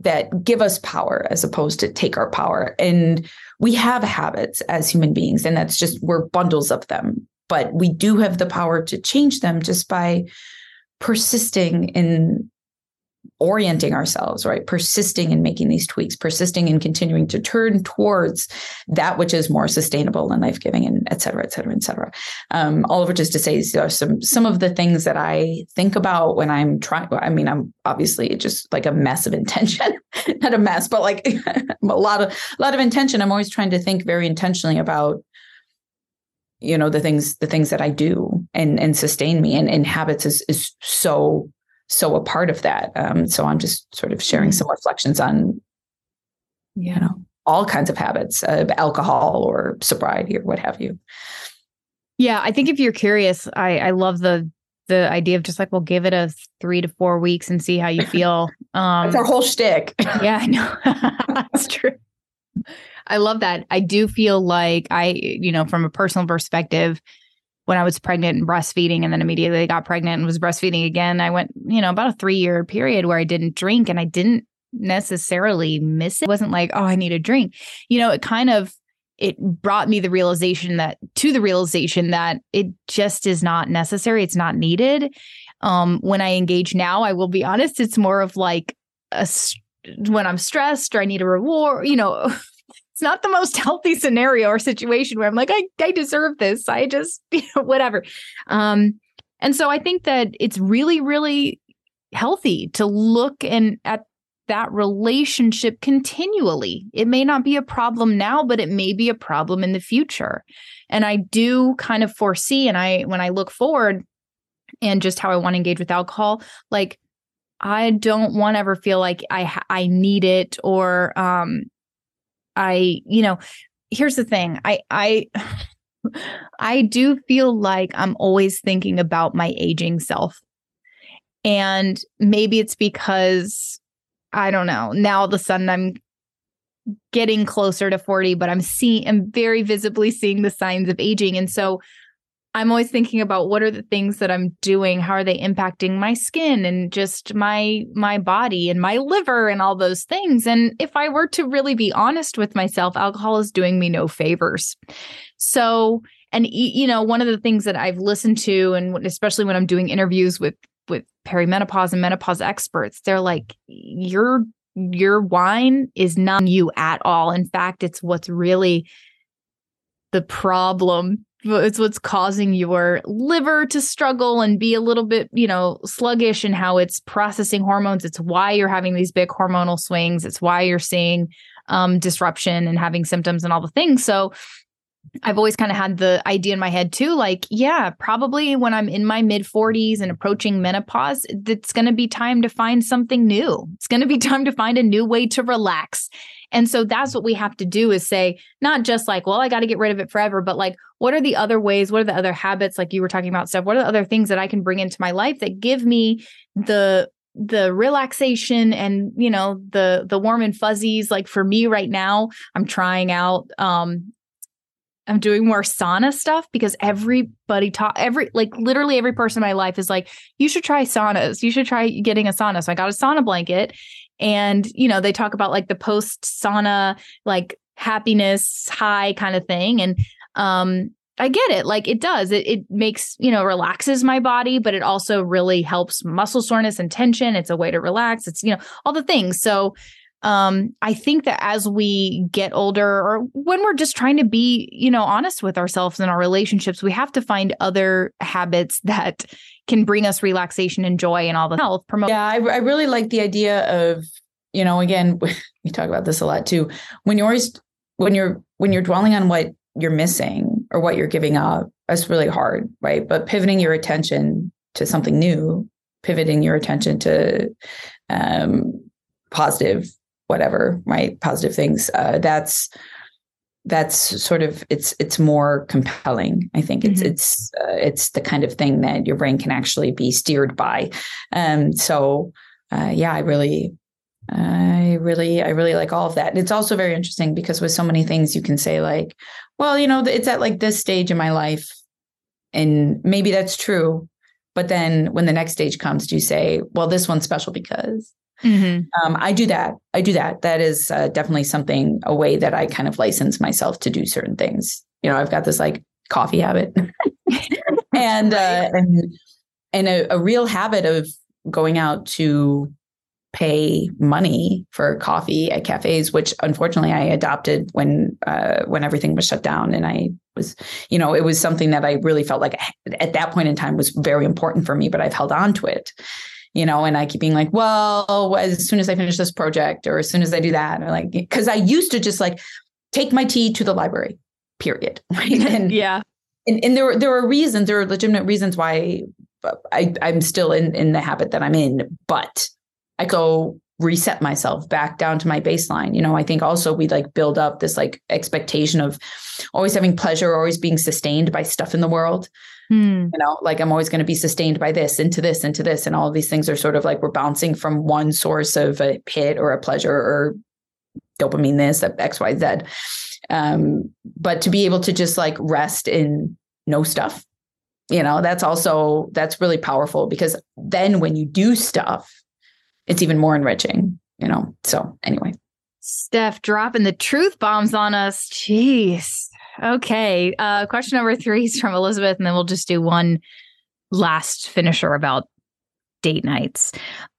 that give us power as opposed to take our power. And we have habits as human beings, and that's just we're bundles of them. But we do have the power to change them just by persisting in orienting ourselves, right? Persisting in making these tweaks, persisting in continuing to turn towards that which is more sustainable and life giving, and et cetera, et cetera, et cetera. Um, all of which is to say, are some some of the things that I think about when I'm trying. I mean, I'm obviously just like a mess of intention, not a mess, but like a lot of a lot of intention. I'm always trying to think very intentionally about you know the things the things that I do and and sustain me and and habits is is so so a part of that. Um, so I'm just sort of sharing some reflections on you know all kinds of habits of alcohol or sobriety or what have you. Yeah, I think if you're curious, I I love the the idea of just like, well, give it a three to four weeks and see how you feel. Um, That's our whole shtick. yeah, I know. That's true. I love that. I do feel like I, you know, from a personal perspective, when I was pregnant and breastfeeding and then immediately got pregnant and was breastfeeding again, I went, you know, about a three year period where I didn't drink and I didn't necessarily miss it. It wasn't like, oh, I need a drink. You know, it kind of it brought me the realization that to the realization that it just is not necessary. It's not needed. Um, when I engage now, I will be honest, it's more of like a when I'm stressed or I need a reward, you know, it's not the most healthy scenario or situation where I'm like, I, I deserve this. I just, you know, whatever. Um, and so I think that it's really, really healthy to look and at that relationship continually. It may not be a problem now, but it may be a problem in the future. And I do kind of foresee, and I, when I look forward and just how I want to engage with alcohol, like I don't want to ever feel like I, I need it or, um, I, you know, here's the thing. I, I, I do feel like I'm always thinking about my aging self. And maybe it's because I don't know. Now all of a sudden I'm getting closer to 40, but I'm seeing I'm very visibly seeing the signs of aging. And so I'm always thinking about what are the things that I'm doing? How are they impacting my skin and just my my body and my liver and all those things? And if I were to really be honest with myself, alcohol is doing me no favors. So, and you know, one of the things that I've listened to and especially when I'm doing interviews with with perimenopause and menopause experts, they're like your your wine is not you at all. In fact, it's what's really the problem it's what's causing your liver to struggle and be a little bit, you know, sluggish and how it's processing hormones. It's why you're having these big hormonal swings. It's why you're seeing um, disruption and having symptoms and all the things. So I've always kind of had the idea in my head too, like, yeah, probably when I'm in my mid 40s and approaching menopause, it's going to be time to find something new. It's going to be time to find a new way to relax. And so that's what we have to do is say, not just like, well, I got to get rid of it forever, but like, what are the other ways? What are the other habits? Like you were talking about stuff. What are the other things that I can bring into my life that give me the the relaxation and you know the the warm and fuzzies like for me right now i'm trying out um I'm doing more sauna stuff because everybody talk every like literally every person in my life is like, you should try saunas. You should try getting a sauna. So I got a sauna blanket and you know, they talk about like the post sauna like happiness high kind of thing. And um I get it. Like it does. It it makes, you know, relaxes my body, but it also really helps muscle soreness and tension. It's a way to relax. It's, you know, all the things. So um i think that as we get older or when we're just trying to be you know honest with ourselves and our relationships we have to find other habits that can bring us relaxation and joy and all the health. Promote yeah I, I really like the idea of you know again we talk about this a lot too. When you're always when you're when you're dwelling on what you're missing or what you're giving up that's really hard right? But pivoting your attention to something new pivoting your attention to um positive whatever, right? Positive things. Uh, that's that's sort of it's it's more compelling. I think it's mm-hmm. it's uh, it's the kind of thing that your brain can actually be steered by. Um, so uh, yeah, I really. I really, I really like all of that. And it's also very interesting because with so many things you can say like, well, you know, it's at like this stage in my life and maybe that's true. But then when the next stage comes, do you say, well, this one's special because Mm-hmm. Um, I do that. I do that. That is uh, definitely something, a way that I kind of license myself to do certain things. You know, I've got this like coffee habit and, uh, and, and a, a real habit of going out to pay money for coffee at cafes, which unfortunately I adopted when uh, when everything was shut down, and I was, you know, it was something that I really felt like at that point in time was very important for me, but I've held on to it you know, and I keep being like, well, as soon as I finish this project or as soon as I do that, or like, because I used to just like take my tea to the library, period. Right. And yeah. And, and there were there were reasons, there are legitimate reasons why uh, I, I'm still in in the habit that I'm in, but I go reset myself back down to my baseline. You know, I think also we like build up this like expectation of always having pleasure, always being sustained by stuff in the world. Hmm. You know, like I'm always going to be sustained by this, into this, into this. And all of these things are sort of like we're bouncing from one source of a hit or a pleasure or dopamine this, X, Y, Z. Um, but to be able to just like rest in no stuff, you know, that's also that's really powerful because then when you do stuff, it's even more enriching, you know. So anyway. Steph dropping the truth bombs on us. Jeez. Okay. Uh, question number three is from Elizabeth, and then we'll just do one last finisher about date nights.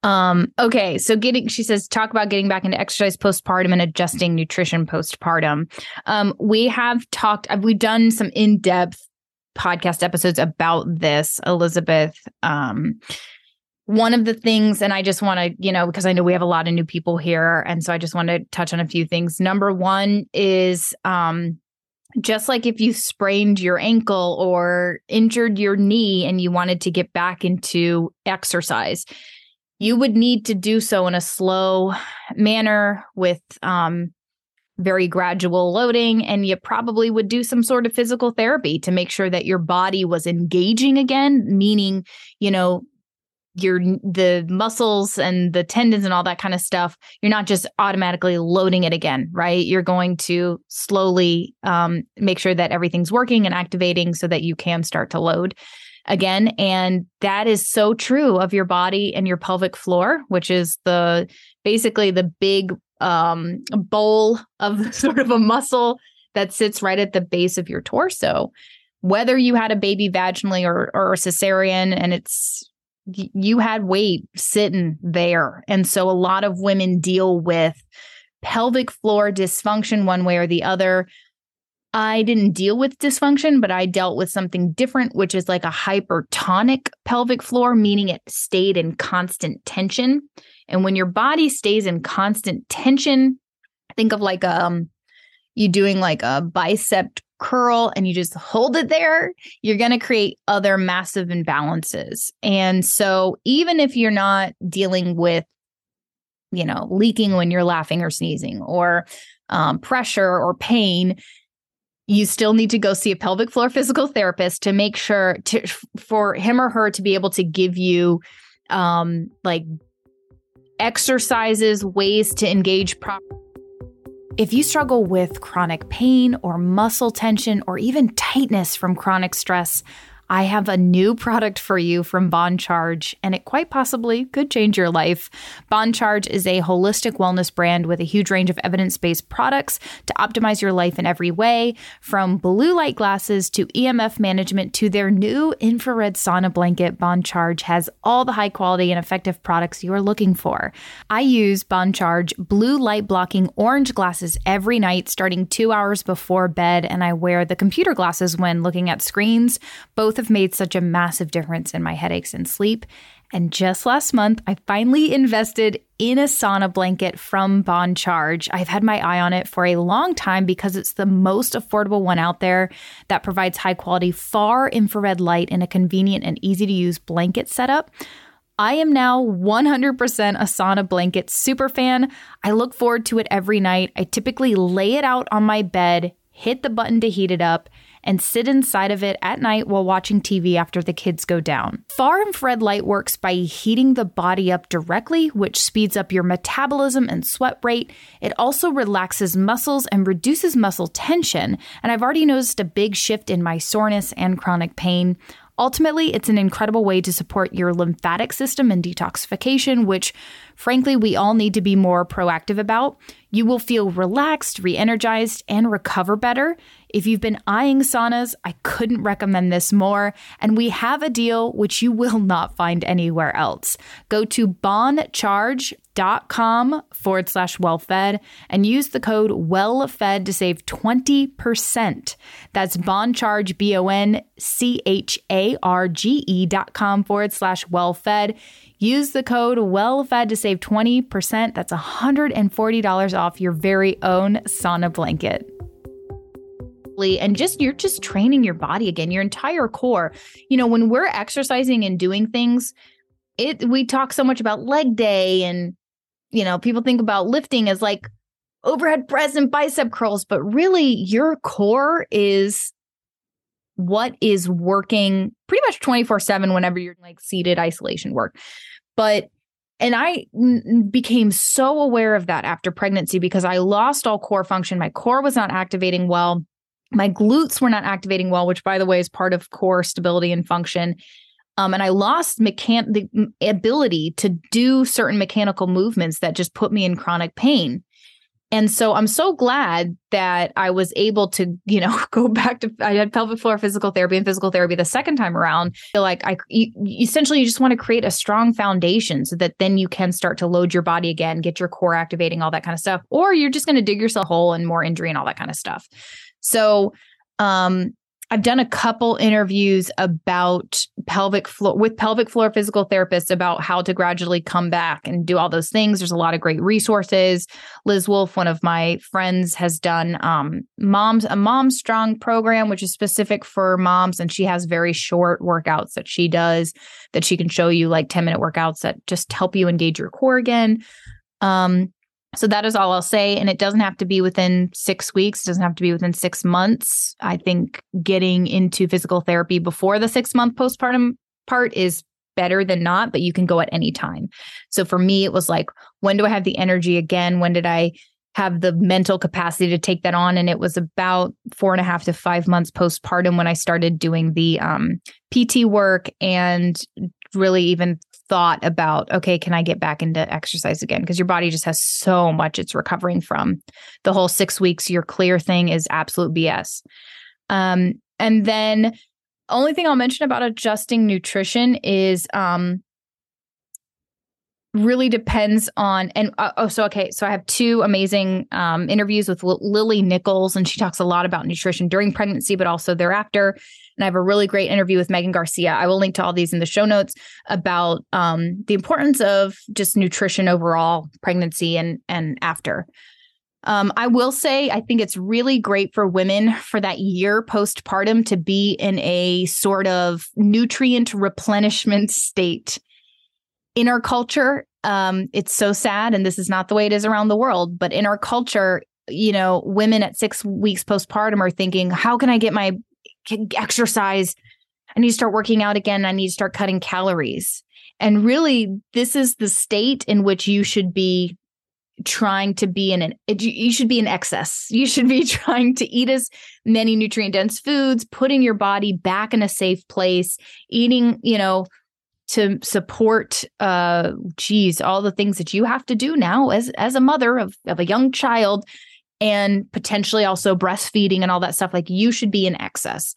Um, okay, so getting she says talk about getting back into exercise postpartum and adjusting nutrition postpartum. Um, we have talked we've done some in-depth podcast episodes about this, Elizabeth. Um, one of the things, and I just want to, you know, because I know we have a lot of new people here. And so I just want to touch on a few things. Number one is um, just like if you sprained your ankle or injured your knee and you wanted to get back into exercise, you would need to do so in a slow manner with um, very gradual loading. And you probably would do some sort of physical therapy to make sure that your body was engaging again, meaning, you know, your the muscles and the tendons and all that kind of stuff you're not just automatically loading it again right? You're going to slowly um, make sure that everything's working and activating so that you can start to load again. And that is so true of your body and your pelvic floor which is the basically the big um, bowl of sort of a muscle that sits right at the base of your torso. Whether you had a baby vaginally or, or a cesarean and it's you had weight sitting there. And so a lot of women deal with pelvic floor dysfunction one way or the other. I didn't deal with dysfunction, but I dealt with something different, which is like a hypertonic pelvic floor, meaning it stayed in constant tension. And when your body stays in constant tension, think of like um you doing like a bicep curl and you just hold it there, you're going to create other massive imbalances. And so, even if you're not dealing with, you know, leaking when you're laughing or sneezing or um, pressure or pain, you still need to go see a pelvic floor physical therapist to make sure to for him or her to be able to give you um like exercises ways to engage properly if you struggle with chronic pain or muscle tension or even tightness from chronic stress, I have a new product for you from Bon Charge, and it quite possibly could change your life. Bon Charge is a holistic wellness brand with a huge range of evidence based products to optimize your life in every way, from blue light glasses to EMF management to their new infrared sauna blanket. Bon Charge has all the high quality and effective products you are looking for. I use Bon Charge blue light blocking orange glasses every night, starting two hours before bed, and I wear the computer glasses when looking at screens. Both have made such a massive difference in my headaches and sleep. And just last month, I finally invested in a sauna blanket from Bon Charge. I've had my eye on it for a long time because it's the most affordable one out there that provides high quality, far infrared light in a convenient and easy to use blanket setup. I am now 100% a sauna blanket super fan. I look forward to it every night. I typically lay it out on my bed, hit the button to heat it up, and sit inside of it at night while watching TV after the kids go down. Far infrared light works by heating the body up directly, which speeds up your metabolism and sweat rate. It also relaxes muscles and reduces muscle tension. And I've already noticed a big shift in my soreness and chronic pain. Ultimately, it's an incredible way to support your lymphatic system and detoxification, which frankly we all need to be more proactive about. You will feel relaxed, re energized, and recover better. If you've been eyeing saunas, I couldn't recommend this more. And we have a deal which you will not find anywhere else. Go to boncharge.com forward slash wellfed and use the code wellfed to save 20%. That's boncharge, B O N C H A R G E dot com forward slash wellfed. Use the code WELLFED to save 20%. That's $140 off your very own sauna blanket and just you're just training your body again your entire core you know when we're exercising and doing things it we talk so much about leg day and you know people think about lifting as like overhead press and bicep curls but really your core is what is working pretty much 24/7 whenever you're like seated isolation work but and I n- became so aware of that after pregnancy because I lost all core function. My core was not activating well. My glutes were not activating well, which, by the way, is part of core stability and function. Um, and I lost mechan- the ability to do certain mechanical movements that just put me in chronic pain. And so I'm so glad that I was able to, you know, go back to I had pelvic floor physical therapy and physical therapy the second time around. Feel like I you, essentially you just want to create a strong foundation so that then you can start to load your body again, get your core activating, all that kind of stuff. Or you're just going to dig yourself a hole and more injury and all that kind of stuff. So um I've done a couple interviews about pelvic floor with pelvic floor physical therapists about how to gradually come back and do all those things. There's a lot of great resources. Liz Wolfe, one of my friends, has done um, moms a mom strong program, which is specific for moms, and she has very short workouts that she does that she can show you like 10 minute workouts that just help you engage your core again. Um, so that is all I'll say. And it doesn't have to be within six weeks, it doesn't have to be within six months. I think getting into physical therapy before the six month postpartum part is better than not, but you can go at any time. So for me, it was like, when do I have the energy again? When did I have the mental capacity to take that on? And it was about four and a half to five months postpartum when I started doing the um, PT work and really even thought about okay can i get back into exercise again? Because your body just has so much it's recovering from. The whole six weeks you're clear thing is absolute bs um, and then only thing i'll mention about adjusting nutrition is um, really depends on and uh, oh so okay so i have two amazing um, interviews with L- lily nichols and she talks a lot about nutrition during pregnancy but also thereafter and I have a really great interview with Megan Garcia. I will link to all these in the show notes about um, the importance of just nutrition overall, pregnancy and and after. Um, I will say, I think it's really great for women for that year postpartum to be in a sort of nutrient replenishment state. In our culture, um, it's so sad, and this is not the way it is around the world, but in our culture, you know, women at six weeks postpartum are thinking, how can I get my exercise. I need to start working out again. I need to start cutting calories. And really, this is the state in which you should be trying to be in an you should be in excess you should be trying to eat as many nutrient dense foods putting your body back in a safe place eating you know to support uh geez all the things that you have to do now as as a mother of of a young child and potentially also breastfeeding and all that stuff, like you should be in excess.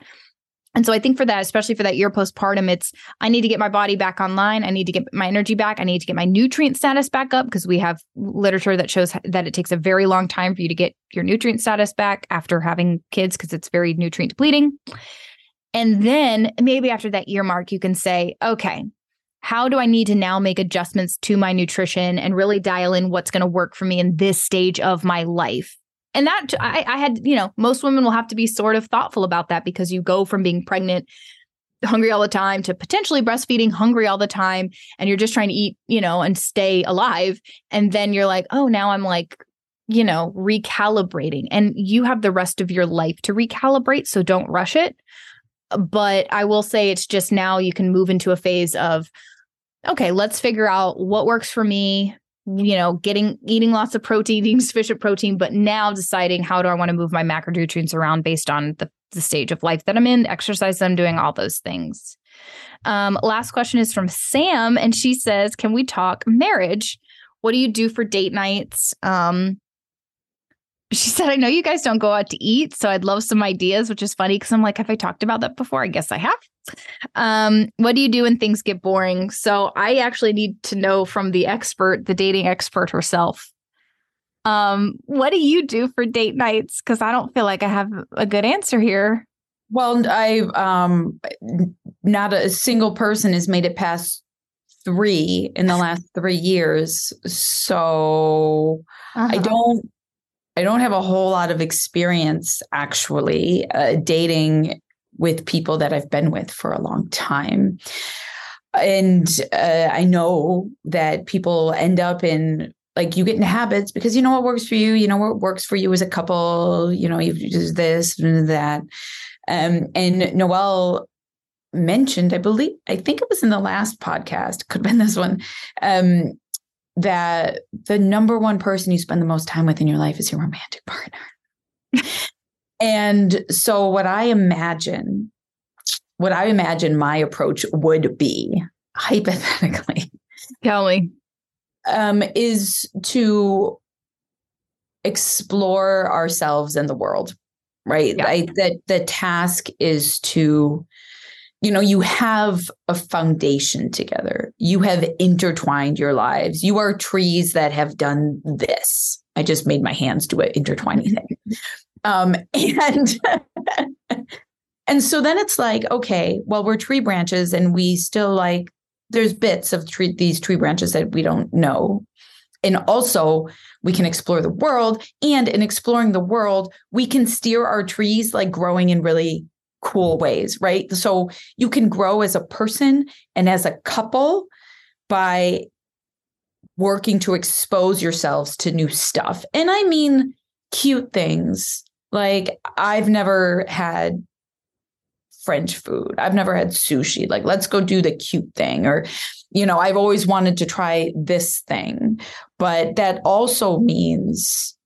And so I think for that, especially for that year postpartum, it's I need to get my body back online. I need to get my energy back. I need to get my nutrient status back up because we have literature that shows that it takes a very long time for you to get your nutrient status back after having kids because it's very nutrient depleting. And then maybe after that year mark, you can say, okay, how do I need to now make adjustments to my nutrition and really dial in what's going to work for me in this stage of my life? and that I, I had you know most women will have to be sort of thoughtful about that because you go from being pregnant hungry all the time to potentially breastfeeding hungry all the time and you're just trying to eat you know and stay alive. And then you're like oh now i'm like you know recalibrating. And you have the rest of your life to recalibrate so don't rush it. But i will say it's just now you can move into a phase of okay let's figure out what works for me you know, getting eating lots of protein, eating sufficient protein, but now deciding how do I want to move my macronutrients around based on the, the stage of life that I'm in, exercise I'm doing, all those things. Um, last question is from Sam, and she says, Can we talk marriage? What do you do for date nights? Um, she said, I know you guys don't go out to eat, so I'd love some ideas, which is funny because I'm like, have I talked about that before? I guess I have. Um, what do you do when things get boring? So I actually need to know from the expert, the dating expert herself. Um, what do you do for date nights? Because I don't feel like I have a good answer here. Well, I um not a single person has made it past three in the last three years. So uh-huh. I don't I don't have a whole lot of experience actually uh, dating with people that I've been with for a long time. And uh, I know that people end up in like you get in habits because you know what works for you, you know what works for you as a couple, you know, you do this and that. Um, and Noelle mentioned, I believe, I think it was in the last podcast, could have been this one, um, that the number one person you spend the most time with in your life is your romantic partner. And so, what I imagine, what I imagine my approach would be, hypothetically, Kelly, um, is to explore ourselves and the world. Right. Yeah. I, that the task is to you know, you have a foundation together. You have intertwined your lives. You are trees that have done this. I just made my hands do an intertwining thing. Um, and And so then it's like, okay, well, we're tree branches and we still like, there's bits of tree, these tree branches that we don't know. And also, we can explore the world. And in exploring the world, we can steer our trees like growing in really cool ways, right? So you can grow as a person and as a couple by working to expose yourselves to new stuff. And I mean cute things. Like I've never had French food. I've never had sushi. Like, let's go do the cute thing. Or, you know, I've always wanted to try this thing. But that also means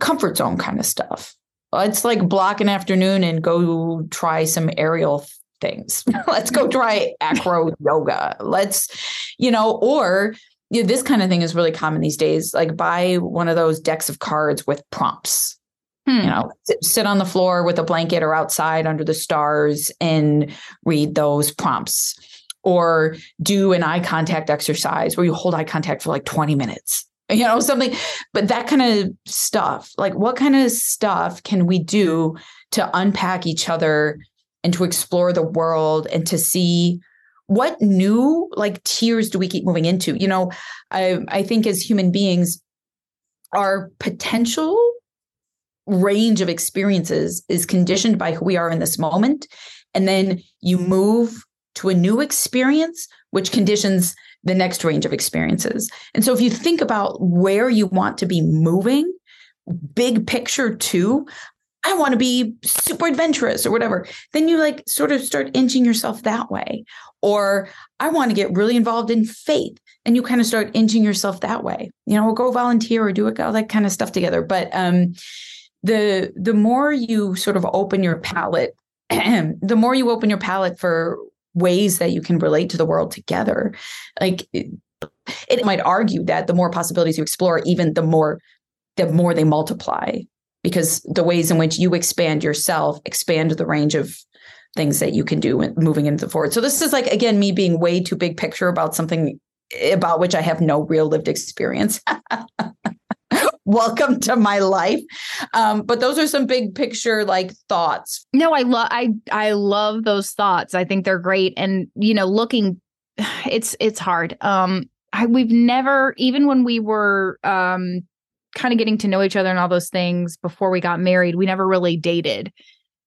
comfort zone kind of stuff. It's like block an afternoon and go try some aerial things. let's go try acro yoga. Let's, you know, or you know, this kind of thing is really common these days. Like buy one of those decks of cards with prompts Hmm. You know, sit, sit on the floor with a blanket or outside under the stars and read those prompts. Or do an eye contact exercise where you hold eye contact for like 20 minutes you know something but that kind of stuff like what kind of stuff can we do to unpack each other and to explore the world and to see what new like tiers do we keep moving into you know i i think as human beings our potential range of experiences is conditioned by who we are in this moment. And then you move to a new experience, which conditions the next range of experiences. And so if you think about where you want to be moving, big picture too, I want to be super adventurous or whatever, then you like sort of start inching yourself that way. Or I want to get really involved in faith and you kind of start inching yourself that way. You know, go volunteer or do it, all that kind of stuff together. But um, the the more you sort of open your palette the more you open your palette for ways that you can relate to the world together. Like it, it might argue that the more possibilities you explore even the more the more they multiply because the ways in which you expand yourself expand the range of things that you can do moving into the forward. So this is like again me being way too big picture about something eh, about which i have no real lived experience welcome to my life. Um, but those are some big picture like thoughts. No, I love I I love those thoughts. I think they're great. And you know, looking it's it's hard. Um I we've never even when we were um kind of getting to know each other and all those things before we got married, we never really dated.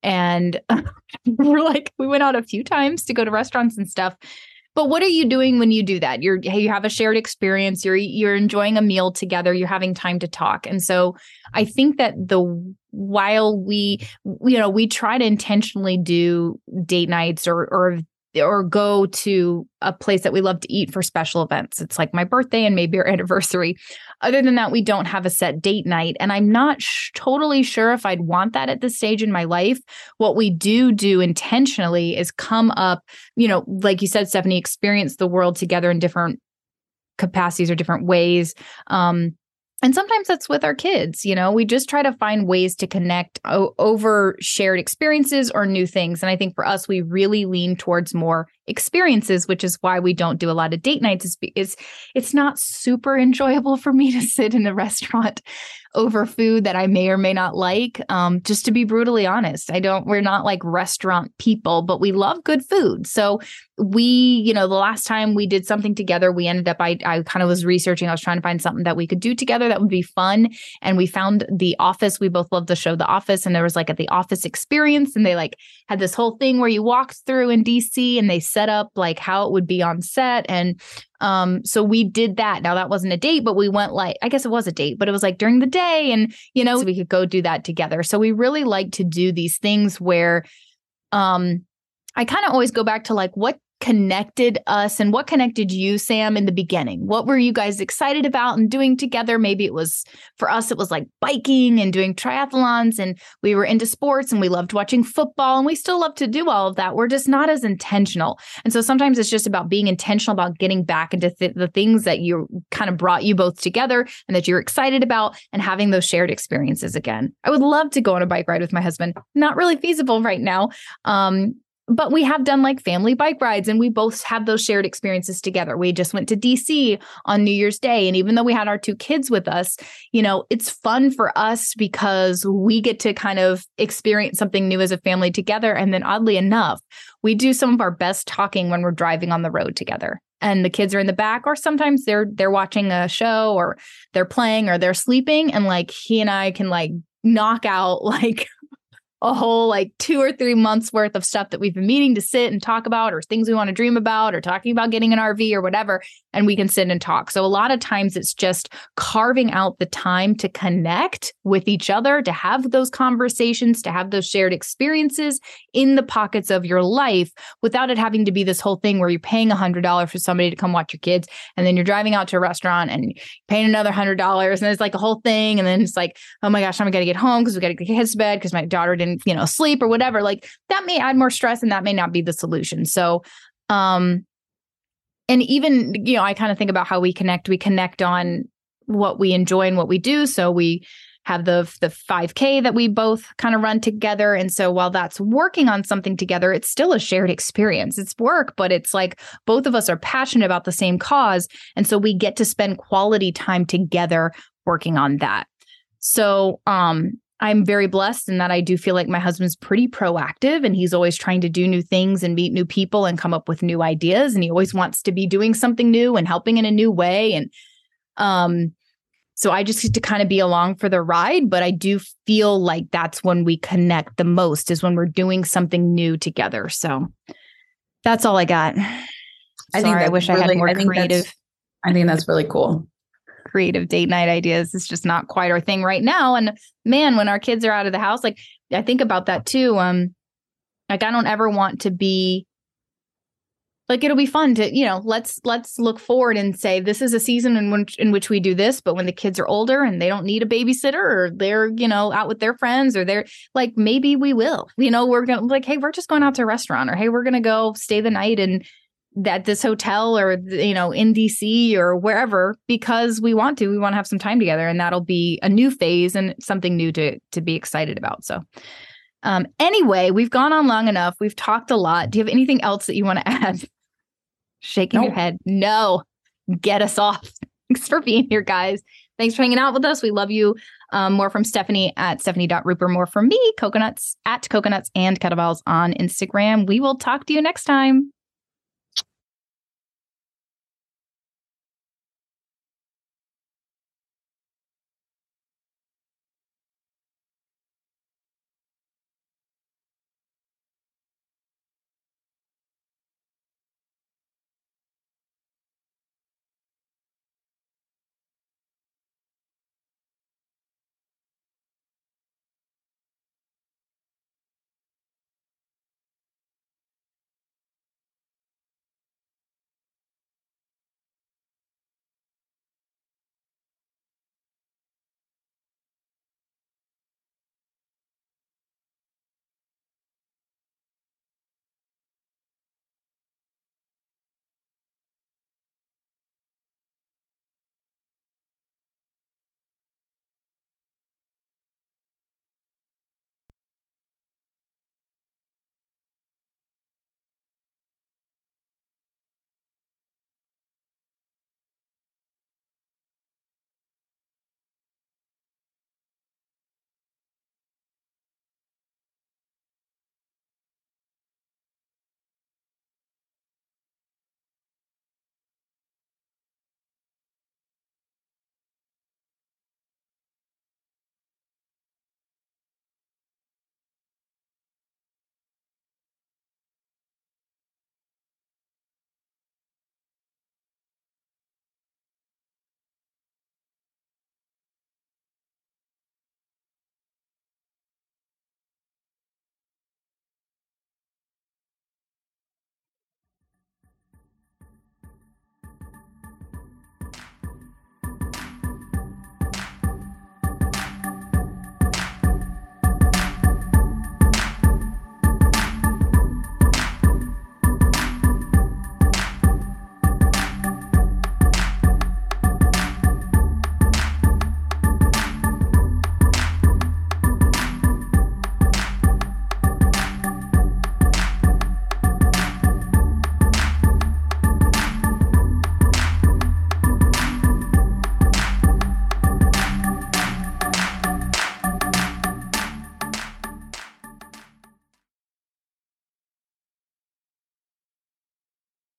And we're like we went out a few times to go to restaurants and stuff but what are you doing when you do that? You're you have a shared experience, you're you're enjoying a meal together, you're having time to talk. And so I think that the while we you know, we try to intentionally do date nights or or or go to a place that we love to eat for special events. It's like my birthday and maybe our anniversary. Other than that, we don't have a set date night. And I'm not sh- totally sure if I'd want that at this stage in my life. What we do do intentionally is come up, you know, like you said, Stephanie, experience the world together in different capacities or different ways. Um, and sometimes that's with our kids you know we just try to find ways to connect o- over shared experiences or new things and i think for us we really lean towards more experiences which is why we don't do a lot of date nights is, is it's not super enjoyable for me to sit in a restaurant over food that I may or may not like. Um, just to be brutally honest, I don't, we're not like restaurant people, but we love good food. So we, you know, the last time we did something together, we ended up, I, I kind of was researching, I was trying to find something that we could do together that would be fun. And we found The Office. We both love the show The Office. And there was like a The Office experience. And they like had this whole thing where you walked through in DC and they set up like how it would be on set. And um, so we did that. Now that wasn't a date, but we went like, I guess it was a date, but it was like during the day and, you know, so we could go do that together. So we really like to do these things where, um, I kind of always go back to like, what connected us and what connected you sam in the beginning? What were you guys excited about and doing together? Maybe it was for us it was like biking and doing triathlons and we were into sports and we loved watching football and we still love to do all of that. We're just not as intentional. And so sometimes it's just about being intentional about getting back into th- the things that you kind of brought you both together and that you're excited about and having those shared experiences again. I would love to go on a bike ride with my husband. Not really feasible right now um but we have done like family bike rides and we both have those shared experiences together. We just went to DC on New Year's Day. And even though we had our two kids with us, you know, it's fun for us because we get to kind of experience something new as a family together. And then oddly enough, we do some of our best talking when we're driving on the road together and the kids are in the back or sometimes they're they're watching a show or they're playing or they're sleeping and like he and I can like knock out like a whole like two or three months worth of stuff that we've been meaning to sit and talk about or things we want to dream about or talking about getting an RV or whatever and we can sit and talk. So a lot of times it's just carving out the time to connect with each other, to have those conversations, to have those shared experiences in the pockets of your life without it having to be this whole thing where you're paying a hundred dollars for somebody to come watch your kids and then you're driving out to a restaurant and paying another hundred dollars and it's like a whole thing and then it's like, oh my gosh, I'm gonna get home because we gotta get kids to bed because my daughter didn't, you know, sleep or whatever. Like that may add more stress and that may not be the solution. So um and even you know i kind of think about how we connect we connect on what we enjoy and what we do. So we have the the 5k that we both kind of run together. And so while that's working on something together it's still a shared experience. It's work but it's like both of us are passionate about the same cause. And so we get to spend quality time together working on that. So um I'm very blessed in that I do feel like my husband's pretty proactive and he's always trying to do new things and meet new people and come up with new ideas and he always wants to be doing something new and helping in a new way and um so I just get to kind of be along for the ride but I do feel like that's when we connect the most is when we're doing something new together so that's all I got. I think I wish really, I had more I creative. I think that's really cool creative date night ideas. is just not quite our thing right now. And man, when our kids are out of the house, like I think about that too. Um, like I don't ever want to be like it'll be fun to you know let's let's look forward and say this is a season in which in which we do this but when the kids are older and they don't need a babysitter or they're you know out with their friends or they're like maybe we will you know we're gonna like hey we're just going out to a restaurant or hey we're gonna go stay the night and at this hotel or you know in DC or wherever because we want to we want to have some time together and that'll be a new phase and something new to to be excited about so. Um anyway we've gone on long enough. We've talked a lot. Do you have anything else that you want to add? Shaking nope. your head. No. Get us off. Thanks for being here guys. Thanks for hanging out with us. We love you. Um, more from Stephanie at Stephanie.Ruper. More from me, coconuts at coconuts and kettlebells on Instagram. We will talk to you next time.